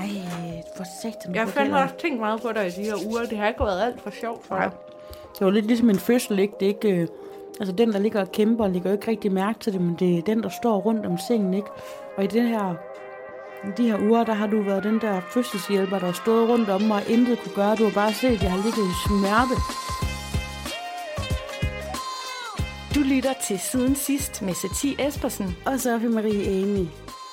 Ej, for satan. Jeg har fandme også tænkt meget på dig i de her uger. Det har ikke været alt for sjovt for Nej. dig. Det var lidt ligesom en fødsel, ikke? Det er ikke... Øh, altså, den, der ligger og kæmper, ligger jo ikke rigtig mærke til det, men det er den, der står rundt om sengen, ikke? Og i den her, de her uger, der har du været den der fødselshjælper, der har stået rundt om mig og intet kunne gøre. Du har bare set, at jeg har ligget i smerte. Du lytter til Siden Sidst med Satie Espersen. Og så Marie Amy.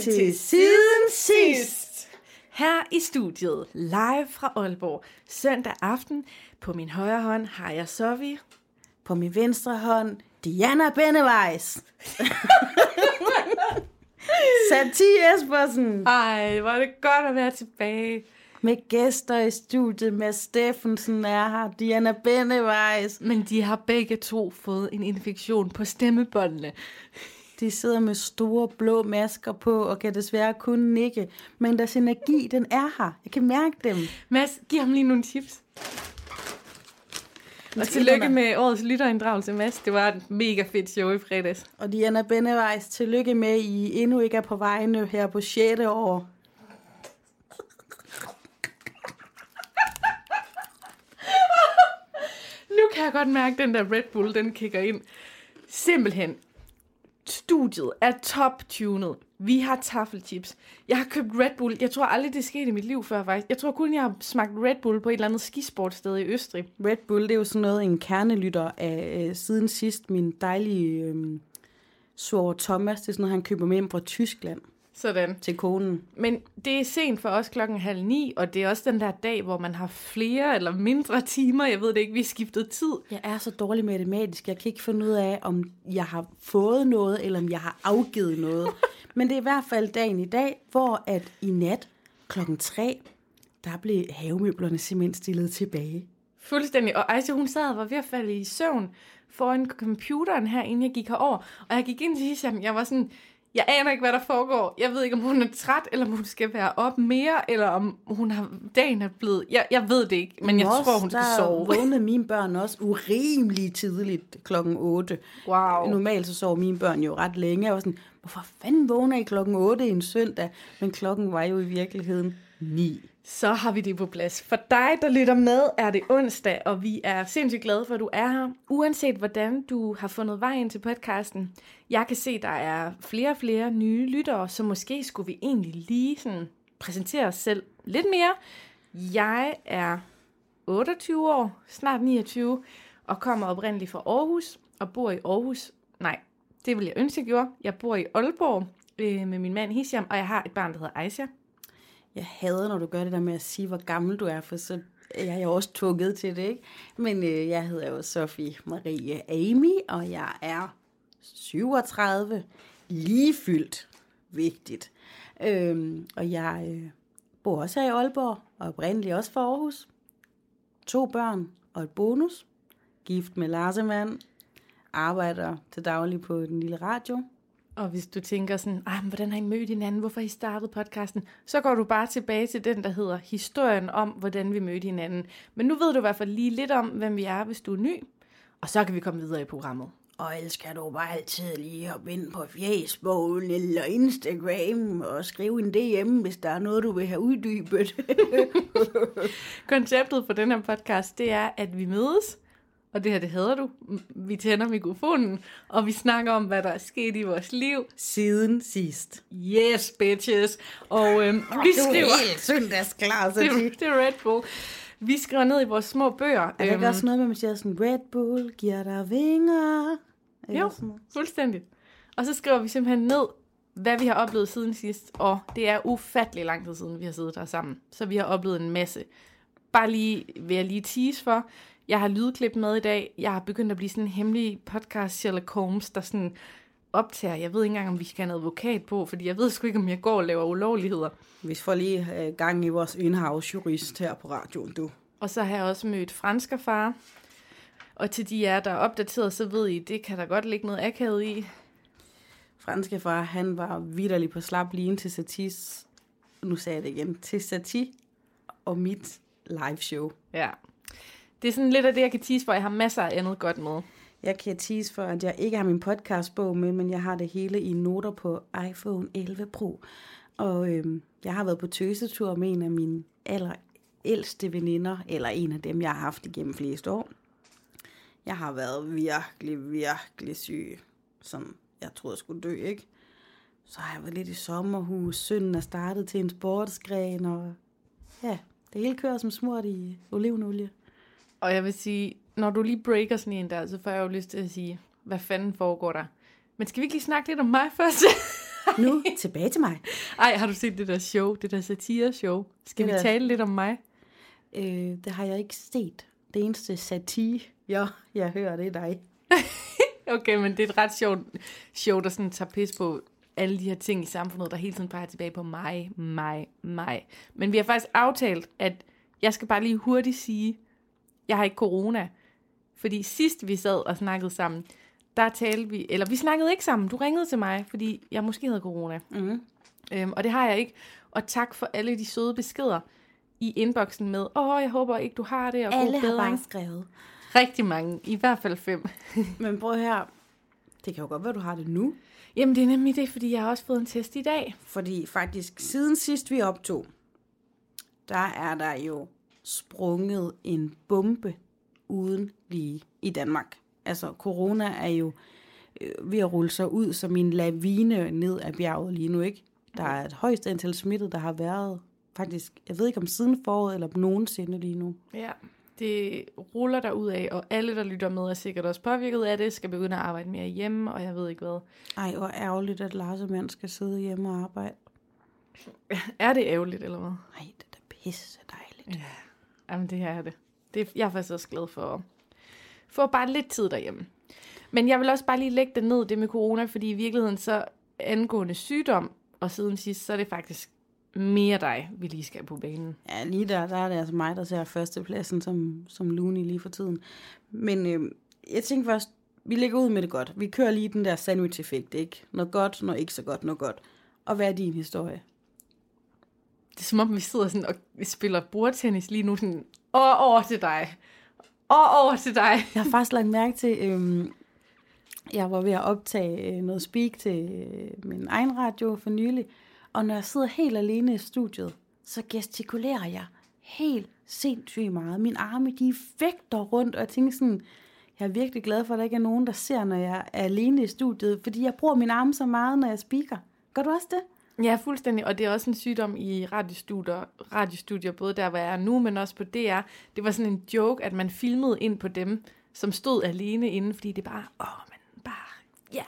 Til Siden Sidst. Her i studiet, live fra Aalborg, søndag aften. På min højre hånd har jeg Sophie. På min venstre hånd, Diana Bennevejs. Satie Espersen. Ej, hvor er det godt at være tilbage. Med gæster i studiet, med Steffensen er her, Diana Bennevejs. Men de har begge to fået en infektion på stemmebåndene. De sidder med store blå masker på og kan desværre kun nikke. Men deres energi, den er her. Jeg kan mærke dem. Mads, giv ham lige nogle tips. Og tillykke med årets lytterinddragelse, Mads. Det var et mega fedt show i fredags. Og Diana Bennevejs, tillykke med, at I endnu ikke er på vejene her på 6. år. Nu kan jeg godt mærke, at den der Red Bull, den kigger ind. Simpelthen. Studiet er top-tunet. Vi har taffelchips. Jeg har købt Red Bull. Jeg tror aldrig, det skete i mit liv før, faktisk. Jeg tror kun, jeg har smagt Red Bull på et eller andet skisportsted i Østrig. Red Bull, det er jo sådan noget, en kernelytter af øh, siden sidst, min dejlige øh, svor Thomas, det er sådan noget, han køber med hjem fra Tyskland sådan. til konen. Men det er sent for os klokken halv ni, og det er også den der dag, hvor man har flere eller mindre timer. Jeg ved det ikke, vi har skiftet tid. Jeg er så dårlig matematisk, jeg kan ikke finde ud af, om jeg har fået noget, eller om jeg har afgivet noget. Men det er i hvert fald dagen i dag, hvor at i nat klokken 3, der blev havemøblerne simpelthen stillet tilbage. Fuldstændig. Og Aisha, hun sad og var ved at falde i søvn foran computeren her, inden jeg gik herover. Og jeg gik ind til Hisham, jeg var sådan, jeg aner ikke, hvad der foregår. Jeg ved ikke, om hun er træt, eller om hun skal være op mere, eller om hun har, dagen er blevet... Jeg, jeg ved det ikke, men jeg Mors, tror, hun skal sove. vågnede mine børn også urimelig tidligt klokken 8. Wow. Normalt så sover mine børn jo ret længe. Jeg var sådan, hvorfor fanden vågner I klokken 8 en søndag? Men klokken var jo i virkeligheden 9. Så har vi det på plads. For dig, der lytter med, er det onsdag, og vi er sindssygt glade for, at du er her. Uanset hvordan du har fundet vejen til podcasten. Jeg kan se, der er flere og flere nye lyttere, så måske skulle vi egentlig lige sådan præsentere os selv lidt mere. Jeg er 28 år, snart 29, og kommer oprindeligt fra Aarhus, og bor i Aarhus. Nej, det vil jeg ønske, jeg gjorde. Jeg bor i Aalborg øh, med min mand Hisham, og jeg har et barn, der hedder Aisha. Jeg hader, når du gør det der med at sige, hvor gammel du er, for så er jo også tukket til det, ikke? Men øh, jeg hedder jo Sofie Marie Amy, og jeg er 37, lige fyldt. Vigtigt. Øhm, og jeg øh, bor også her i Aalborg, og oprindeligt også fra Aarhus. To børn og et bonus. Gift med Larsemand. Arbejder til daglig på den lille radio. Og hvis du tænker sådan, men hvordan har I mødt hinanden? Hvorfor har I startet podcasten? Så går du bare tilbage til den, der hedder historien om, hvordan vi mødte hinanden. Men nu ved du i hvert fald lige lidt om, hvem vi er, hvis du er ny. Og så kan vi komme videre i programmet. Og ellers kan du bare altid lige hoppe ind på Facebook eller Instagram og skrive en DM, hvis der er noget, du vil have uddybet. Konceptet for den her podcast, det er, at vi mødes, og det her, det hader du. Vi tænder mikrofonen, og vi snakker om, hvad der er sket i vores liv. Siden sidst. Yes, bitches. Og øhm, vi Du er skriver... helt søndagsklar, så Det, de... det er Red Bull. Vi skriver ned i vores små bøger. Er der ikke også noget med, at man siger sådan, Red Bull giver dig vinger? Eller Jo, sådan. Og så skriver vi simpelthen ned, hvad vi har oplevet siden sidst, og det er ufattelig lang tid siden, vi har siddet her sammen. Så vi har oplevet en masse. Bare lige, vil jeg lige tease for, jeg har lydklip med i dag. Jeg har begyndt at blive sådan en hemmelig podcast Sherlock Holmes, der sådan optager. Jeg ved ikke engang, om vi skal have en advokat på, fordi jeg ved sgu ikke, om jeg går og laver ulovligheder. Vi får lige øh, gang i vores in-house jurist her på radioen, du. Og så har jeg også mødt far. Og til de jer, der er opdateret, så ved I, det kan der godt ligge noget akavet i. Franske far, han var vidderlig på slap lige til Satis, nu sagde jeg det igen, til Sati og mit live show. Ja. Det er sådan lidt af det, jeg kan tease for. Jeg har masser af andet godt med. Jeg kan tease for, at jeg ikke har min podcastbog med, men jeg har det hele i noter på iPhone 11 Pro. Og øhm, jeg har været på tøsetur med en af mine aller ældste veninder, eller en af dem, jeg har haft igennem fleste år. Jeg har været virkelig, virkelig syg, som jeg troede, jeg skulle dø, ikke? Så har jeg været lidt i sommerhus, sønnen er startet til en sportsgren, og ja, det hele kører som smurt i olivenolie. Og jeg vil sige, når du lige breaker sådan en der, så får jeg jo lyst til at sige, hvad fanden foregår der? Men skal vi ikke lige snakke lidt om mig først? nu tilbage til mig. Ej, har du set det der show, det der satire-show? Skal det vi tale lidt om mig? Øh, det har jeg ikke set. Det eneste satire, ja, jeg hører, det er dig. okay, men det er et ret sjovt show, der sådan tager pis på alle de her ting i samfundet, der hele tiden peger tilbage på mig, mig, mig. Men vi har faktisk aftalt, at jeg skal bare lige hurtigt sige, jeg har ikke corona. Fordi sidst vi sad og snakkede sammen, der talte vi, eller vi snakkede ikke sammen, du ringede til mig, fordi jeg måske havde corona. Mm. Øhm, og det har jeg ikke. Og tak for alle de søde beskeder i inboxen med, åh, jeg håber ikke, du har det. Og alle har bare skrevet. Rigtig mange, i hvert fald fem. Men prøv her, det kan jo godt være, du har det nu. Jamen, det er nemlig det, fordi jeg har også fået en test i dag. Fordi faktisk, siden sidst vi optog, der er der jo sprunget en bombe uden lige i Danmark. Altså, corona er jo øh, ved at rulle sig ud som en lavine ned ad bjerget lige nu, ikke? Der er et højst antal smittet, der har været faktisk, jeg ved ikke om siden foråret eller nogensinde lige nu. Ja, det ruller der ud af, og alle, der lytter med, er sikkert også påvirket af det, skal begynde at arbejde mere hjemme, og jeg ved ikke hvad. Ej, hvor ærgerligt, at Lars og mand skal sidde hjemme og arbejde. Er det ærgerligt, eller hvad? Nej, det er da pisse dejligt. Ja, jamen det her er det. det. Jeg er faktisk også glad for, for bare lidt tid derhjemme. Men jeg vil også bare lige lægge det ned, det med corona, fordi i virkeligheden så angående sygdom, og siden sidst, så er det faktisk mere dig, vi lige skal på banen. Ja, lige der, der er det altså mig, der ser førstepladsen som, som Looney lige for tiden. Men øh, jeg tænker først, vi lægger ud med det godt. Vi kører lige den der sandwich-effekt, ikke? Noget godt, noget ikke så godt, noget godt. Og hvad er din historie? Det er som om, vi sidder sådan og spiller bordtennis lige nu, sådan, og over til dig. Og over til dig. Jeg har faktisk lagt mærke til, øh, jeg var ved at optage øh, noget speak til øh, min egen radio for nylig, og når jeg sidder helt alene i studiet, så gestikulerer jeg helt sindssygt meget. Mine arme, de vægter rundt, og jeg tænker sådan, jeg er virkelig glad for, at der ikke er nogen, der ser, når jeg er alene i studiet, fordi jeg bruger mine arme så meget, når jeg speaker. Gør du også det? Ja, fuldstændig. Og det er også en sygdom i radiostudier, radiostudier, både der, hvor jeg er nu, men også på DR. Det var sådan en joke, at man filmede ind på dem, som stod alene inde, fordi det bare, åh, man bare, ja,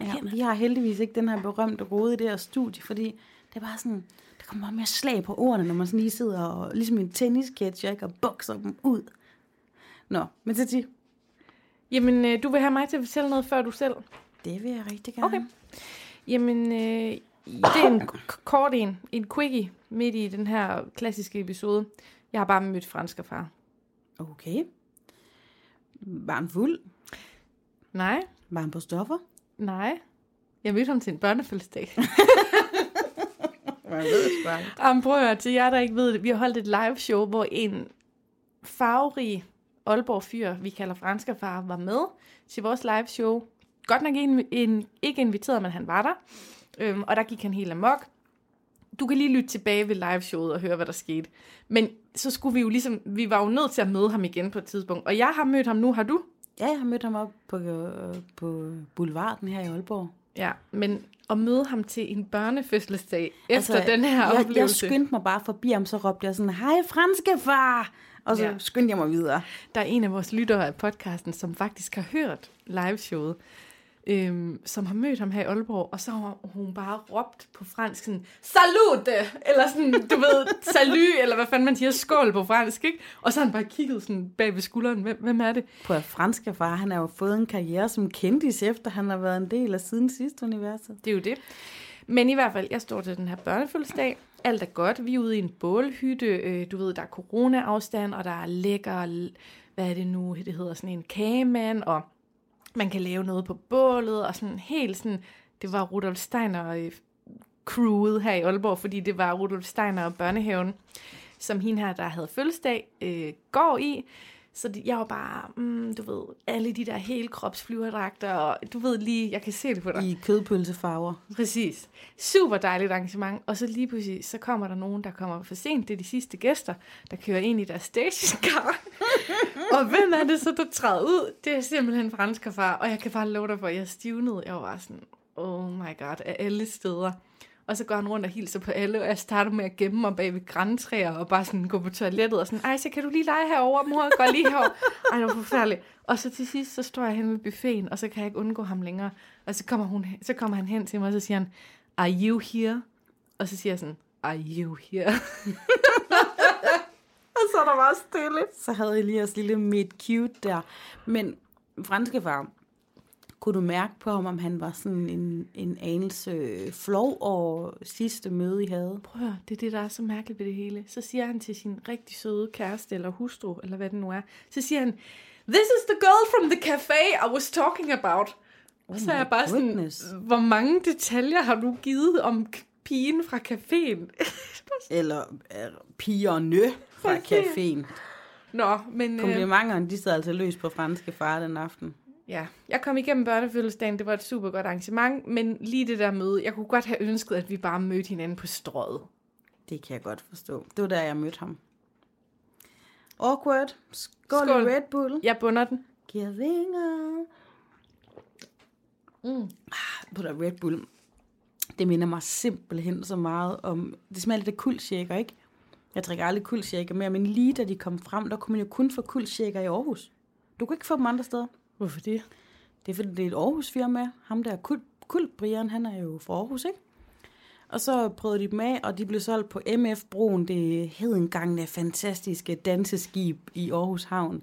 Ja, vi har heldigvis ikke den her berømte rode i det her studie, fordi det er bare sådan, der kommer meget mere slag på ordene, når man sådan lige sidder og, ligesom en tennisketcher, ikke, og bokser dem ud. Nå, men til ti. Jamen, øh, du vil have mig til at fortælle noget, før du selv? Det vil jeg rigtig gerne. Okay. Jamen, øh, det er en kort en, en quickie, midt i den her klassiske episode. Jeg har bare mødt fransk far. Okay. Var han fuld? Nej. Var han på stoffer? Nej. Jeg mødte ham til en børnefødselsdag. Jeg ved det. Jamen, prøv at høre, til jer, der ikke ved det. Vi har holdt et live show, hvor en farverig Aalborg fyr, vi kalder franske far, var med til vores live show. Godt nok en, en, ikke inviteret, men han var der. Øhm, og der gik han helt amok. Du kan lige lytte tilbage ved live showet og høre, hvad der skete. Men så skulle vi jo ligesom, vi var jo nødt til at møde ham igen på et tidspunkt. Og jeg har mødt ham nu, har du? Ja, jeg har mødt ham op på, øh, på Boulevarden her i Aalborg. Ja, men at møde ham til en børnefødselsdag altså, efter den her jeg, oplevelse. Jeg skyndte mig bare forbi ham, så råbte jeg sådan, hej franske far! Og så ja. skyndte jeg mig videre. Der er en af vores lyttere af podcasten, som faktisk har hørt liveshowet. Øhm, som har mødt ham her i Aalborg, og så har hun bare råbt på fransk sådan, salute, eller sådan, du ved, salut, eller hvad fanden man siger, skål på fransk, ikke? Og så har han bare kigget sådan bag ved skulderen, hvem, hvem er det? På at franske far, han har jo fået en karriere som kendis, efter han har været en del af siden sidste universet. Det er jo det. Men i hvert fald, jeg står til den her børnefødselsdag. Alt er godt. Vi er ude i en bålhytte. Øh, du ved, der er corona-afstand, og der er lækker, hvad er det nu, det hedder, sådan en kagemand, og man kan lave noget på bålet, og sådan helt sådan, det var Rudolf Steiner øh, crewet her i Aalborg, fordi det var Rudolf Steiner og børnehaven, som hende her, der havde fødselsdag, øh, går i. Så jeg var bare, mm, du ved, alle de der hele kropsflyverdragter, og du ved lige, jeg kan se det på dig. I kødpølsefarver. Præcis. Super dejligt arrangement. Og så lige pludselig, så kommer der nogen, der kommer for sent. Det er de sidste gæster, der kører ind i deres stationcar. og hvem er det så, der træder ud? Det er simpelthen fransk far. Og jeg kan bare love dig for, at jeg stivnede. Jeg var bare sådan, oh my god, af alle steder. Og så går han rundt og hilser på alle, og jeg starter med at gemme mig bag ved græntræer, og bare sådan gå på toilettet, og sådan, ej, så kan du lige lege herover, mor, gå lige herover. Ej, det var forfærdeligt. Og så til sidst, så står jeg hen ved buffeten, og så kan jeg ikke undgå ham længere. Og så kommer, hun, så kommer han hen til mig, og så siger han, are you here? Og så siger jeg sådan, are you here? og så er der bare stille. Så havde Elias lille meet cute der. Men franske far, kunne du mærke på ham, om han var sådan en, en anelse flov over sidste møde, I havde? Prøv at høre, det er det, der er så mærkeligt ved det hele. Så siger han til sin rigtig søde kæreste eller hustru, eller hvad det nu er, så siger han, This is the girl from the cafe I was talking about. Oh så er jeg bare goodness. sådan, hvor mange detaljer har du givet om pigen fra caféen? eller uh, pigerne fra caféen. Nå, men... Komplimenterne, de sidder altså løs på franske far den aften. Ja, jeg kom igennem børnefødselsdagen, det var et super godt arrangement, men lige det der møde, jeg kunne godt have ønsket, at vi bare mødte hinanden på strøget. Det kan jeg godt forstå. Det var der, jeg mødte ham. Awkward. Skål, Skål. Red Bull. Jeg bunder den. Giver vinger. Mm. Ah, på der Red Bull. Det minder mig simpelthen så meget om... Det smager lidt af kuldshaker, ikke? Jeg drikker aldrig kuldshaker mere, men lige da de kom frem, der kunne man jo kun få kuldshaker i Aarhus. Du kan ikke få dem andre steder. Hvorfor det? Det er fordi, det er et Aarhus firma. Ham der Kult, Kult Brian, han er jo fra Aarhus, ikke? Og så prøvede de dem af, og de blev solgt på MF-broen, det hed engang det fantastiske danseskib i Aarhus Havn.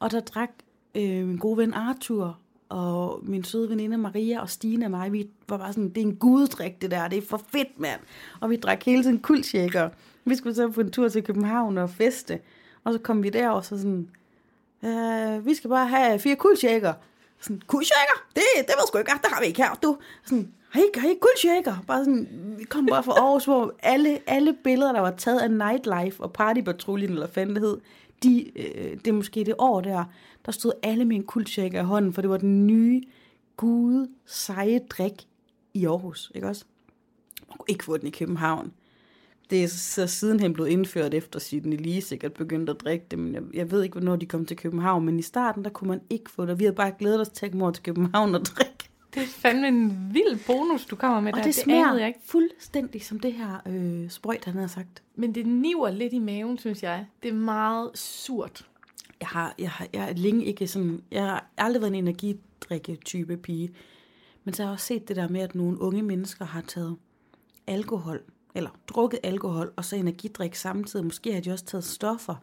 Og der drak øh, min gode ven Arthur og min søde veninde Maria og Stine og mig, vi var bare sådan, det er en guddrik det der, det er for fedt, mand. Og vi drak hele tiden kuldshaker. Vi skulle så på en tur til København og feste, og så kom vi der og så sådan, øh, vi skal bare have fire kuldshaker. Sådan, kuldshaker? Det, det ved sgu ikke, ah, det har vi ikke her, du. Sådan, har I, har I kuldshaker? Bare sådan, vi kom bare fra Aarhus, hvor alle, alle billeder, der var taget af Nightlife og Partypatruljen, eller fandt det hed, de, øh, det er måske det år der, der stod alle med en kuldshaker i hånden, for det var den nye, gode, seje drik i Aarhus, ikke også? Man kunne ikke få den i København det er så sidenhen blevet indført efter Sidney lige sikkert begyndt at drikke det, men jeg, jeg ved ikke, hvornår de kom til København, men i starten, der kunne man ikke få det. Vi havde bare glædet os til at komme til København og drikke. Det er fandme en vild bonus, du kommer med og der. det, det smager jeg ikke. fuldstændig som det her øh, sprøjt, han havde sagt. Men det niver lidt i maven, synes jeg. Det er meget surt. Jeg har, jeg har, jeg har længe ikke sådan, jeg har aldrig været en energidrikke-type pige. Men så har jeg også set det der med, at nogle unge mennesker har taget alkohol eller drukket alkohol og så energidrik samtidig. Måske har de også taget stoffer.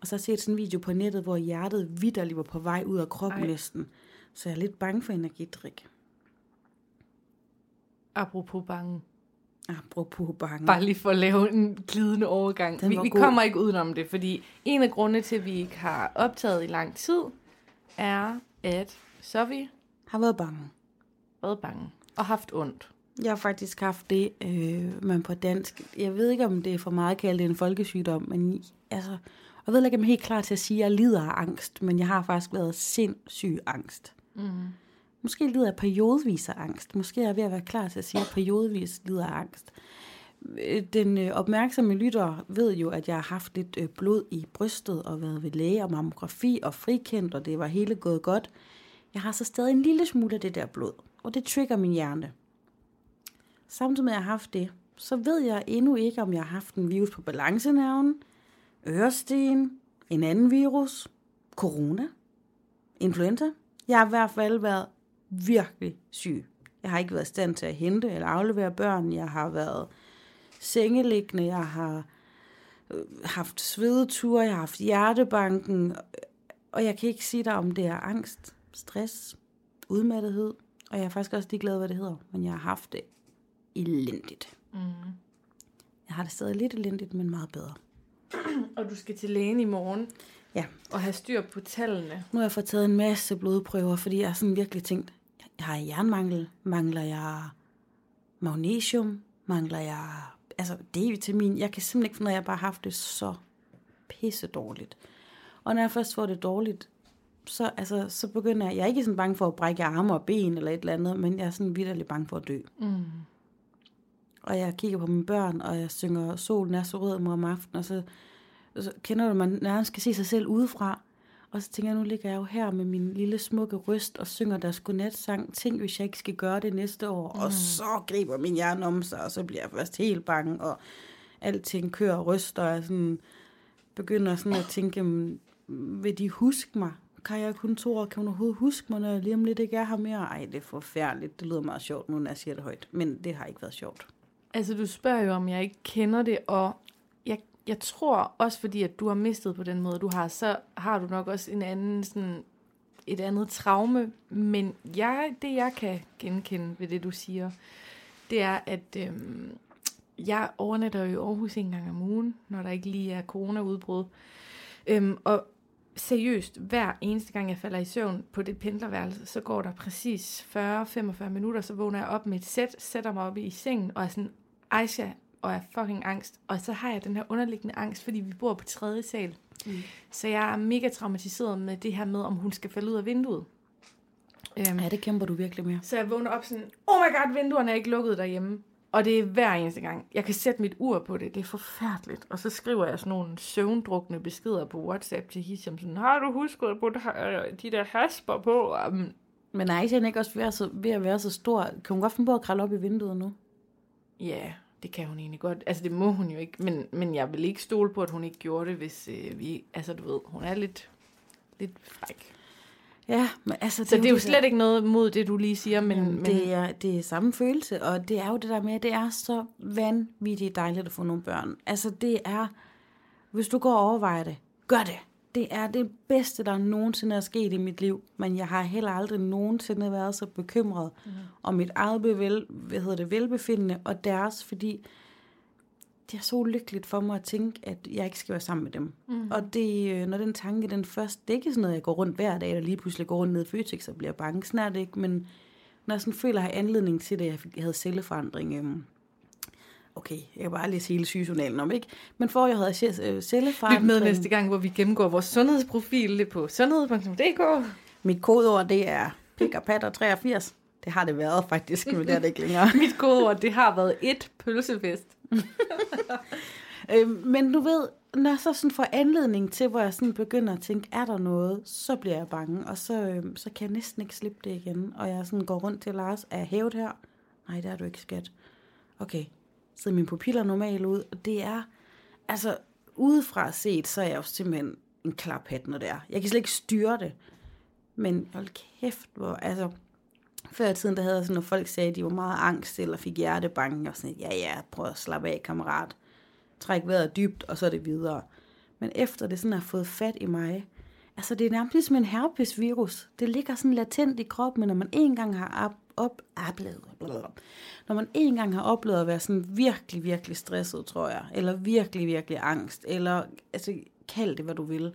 Og så har jeg set sådan en video på nettet, hvor hjertet vidderligt var på vej ud af kroppen Ej. næsten. Så jeg er lidt bange for energidrik. Apropos bange. Apropos bange. Bare lige for at lave en glidende overgang. vi, vi kommer ikke udenom det, fordi en af grundene til, at vi ikke har optaget i lang tid, er, at så vi har været bange. Været bange og haft ondt. Jeg har faktisk haft det, øh, men på dansk. Jeg ved ikke, om det er for meget kaldt en folkesygdom, men altså, jeg ved ikke, om jeg er helt klar til at sige, at jeg lider af angst, men jeg har faktisk været sindssyg angst. Mm. Måske lider jeg periodvis af angst. Måske er jeg ved at være klar til at sige, at jeg periodvis lider af angst. Øh, den øh, opmærksomme lytter ved jo, at jeg har haft lidt øh, blod i brystet og været ved læge og mammografi og frikendt, og det var hele gået godt. Jeg har så stadig en lille smule af det der blod, og det trigger min hjerne. Samtidig med, at jeg har haft det, så ved jeg endnu ikke, om jeg har haft en virus på balancenerven, øresten, en anden virus, corona, influenza. Jeg har i hvert fald været virkelig syg. Jeg har ikke været i stand til at hente eller aflevere børn. Jeg har været sengeliggende. Jeg har øh, haft svedeture. Jeg har haft hjertebanken. Og jeg kan ikke sige dig, om det er angst, stress, udmattethed. Og jeg er faktisk også ligeglad, hvad det hedder. Men jeg har haft det elendigt. Mm. Jeg har det stadig lidt elendigt, men meget bedre. Og du skal til lægen i morgen Ja, og have styr på tallene. nu har jeg fået taget en masse blodprøver, fordi jeg har sådan virkelig tænkt, jeg har jernmangel, mangler jeg magnesium, mangler jeg altså D-vitamin. Jeg kan simpelthen ikke finde, at jeg bare har haft det så pisse dårligt. Og når jeg først får det dårligt, så, altså, så begynder jeg, jeg er ikke sådan bange for at brække arme og ben eller et eller andet, men jeg er sådan vidderligt bange for at dø. Mm. Og jeg kigger på mine børn, og jeg synger Solen er så rød mor om aftenen, og så, så kender du, at man nærmest skal se sig selv udefra. Og så tænker jeg, nu ligger jeg jo her med min lille smukke røst og synger deres godnatsang. Tænk, hvis jeg ikke skal gøre det næste år. Mm. Og så griber min hjerne om sig, og så bliver jeg først helt bange, og alting kører og ryster, og jeg sådan begynder sådan at tænke, "Men vil de huske mig? Kan jeg kun to år? Kan hun overhovedet huske mig, når jeg lige om lidt ikke er her mere? Ej, det er forfærdeligt. Det lyder meget sjovt nu, når jeg siger det højt. Men det har ikke været sjovt. Altså, du spørger jo, om jeg ikke kender det, og jeg, jeg tror også, fordi at du har mistet på den måde, du har, så har du nok også en anden, sådan, et andet traume. Men jeg, det, jeg kan genkende ved det, du siger, det er, at øhm, jeg overnatter jo i Aarhus en gang om ugen, når der ikke lige er coronaudbrud. Øhm, og seriøst, hver eneste gang jeg falder i søvn på det pendlerværelse, så går der præcis 40-45 minutter, så vågner jeg op med et sæt, sætter mig op i sengen og er sådan, Aisha, og er fucking angst. Og så har jeg den her underliggende angst, fordi vi bor på tredje sal. Mm. Så jeg er mega traumatiseret med det her med, om hun skal falde ud af vinduet. Øhm, Ja, det kæmper du virkelig med. så jeg vågner op sådan, oh my god, vinduerne er ikke lukket derhjemme. Og det er hver eneste gang. Jeg kan sætte mit ur på det. Det er forfærdeligt. Og så skriver jeg sådan nogle søvndrukne beskeder på WhatsApp til Hisham. Sådan, har du husket at putte øh, de der hasper på? Um, Men er Aisha ikke også ved at, så, ved at være så stor? Kan hun godt finde på at kralde op i vinduet nu? Ja, det kan hun egentlig godt. Altså, det må hun jo ikke. Men, men jeg vil ikke stole på, at hun ikke gjorde det, hvis øh, vi... Altså, du ved, hun er lidt, lidt fræk. Ja, men altså... Så det er jo slet ikke noget mod det, du lige siger, men... Men, men det, er, det er samme følelse, og det er jo det der med, at det er så vanvittigt dejligt at få nogle børn. Altså det er, hvis du går og overvejer det, gør det. Det er det bedste, der nogensinde er sket i mit liv, men jeg har heller aldrig nogensinde været så bekymret mm. om mit eget bevel, hvad hedder det, velbefindende og deres, fordi det er så ulykkeligt for mig at tænke, at jeg ikke skal være sammen med dem. Mm. Og det, øh, når den tanke, den først, det er ikke sådan noget, jeg går rundt hver dag, eller lige pludselig går rundt ned i Føtex og bliver bange, snart ikke, men når jeg sådan føler, at jeg har anledning til det, jeg havde celleforandring, øhm, okay, jeg kan bare sige hele sygejournalen om, ikke? Men for jeg havde øh, Lyt celleforandring, med næste gang, hvor vi gennemgår vores sundhedsprofil på sundhed.dk. mit kodeord, det er pik og patter 83. Det har det været faktisk, men det er det ikke længere. Mit kodeord, det har været et pølsefest. Øh, men du ved, når jeg så sådan får anledning til, hvor jeg sådan begynder at tænke, er der noget, så bliver jeg bange, og så, øh, så kan jeg næsten ikke slippe det igen. Og jeg sådan går rundt til Lars, er hævet her? Nej, det er du ikke, skat. Okay, ser mine pupiller normalt ud, og det er, altså udefra set, så er jeg jo simpelthen en klaphat, når det er. Jeg kan slet ikke styre det. Men hold kæft, hvor, altså, før i tiden, der havde jeg sådan, når folk sagde, at de var meget angst, eller fik hjertebanken, og sådan, ja, ja, prøv at slappe af, kammerat. Træk vejret dybt, og så er det videre. Men efter det sådan har fået fat i mig, altså det er nærmest ligesom en herpesvirus. Det ligger sådan latent i kroppen, men når man en gang har op, oplevet, blablabla. når man en gang har oplevet at være sådan virkelig, virkelig stresset, tror jeg, eller virkelig, virkelig angst, eller altså kald det, hvad du vil,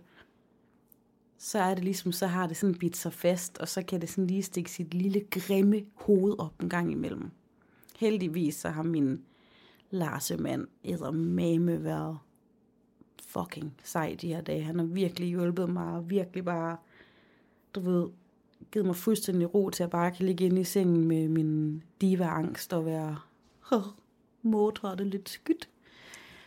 så er det ligesom, så har det sådan bidt sig fast, og så kan det sådan lige stikke sit lille grimme hoved op en gang imellem. Heldigvis så har min Larsemand eddermame været fucking sej de her dage. Han har virkelig hjulpet mig, og virkelig bare, du ved, givet mig fuldstændig ro til at bare kan ligge inde i sengen med min diva-angst og være modret lidt skyt.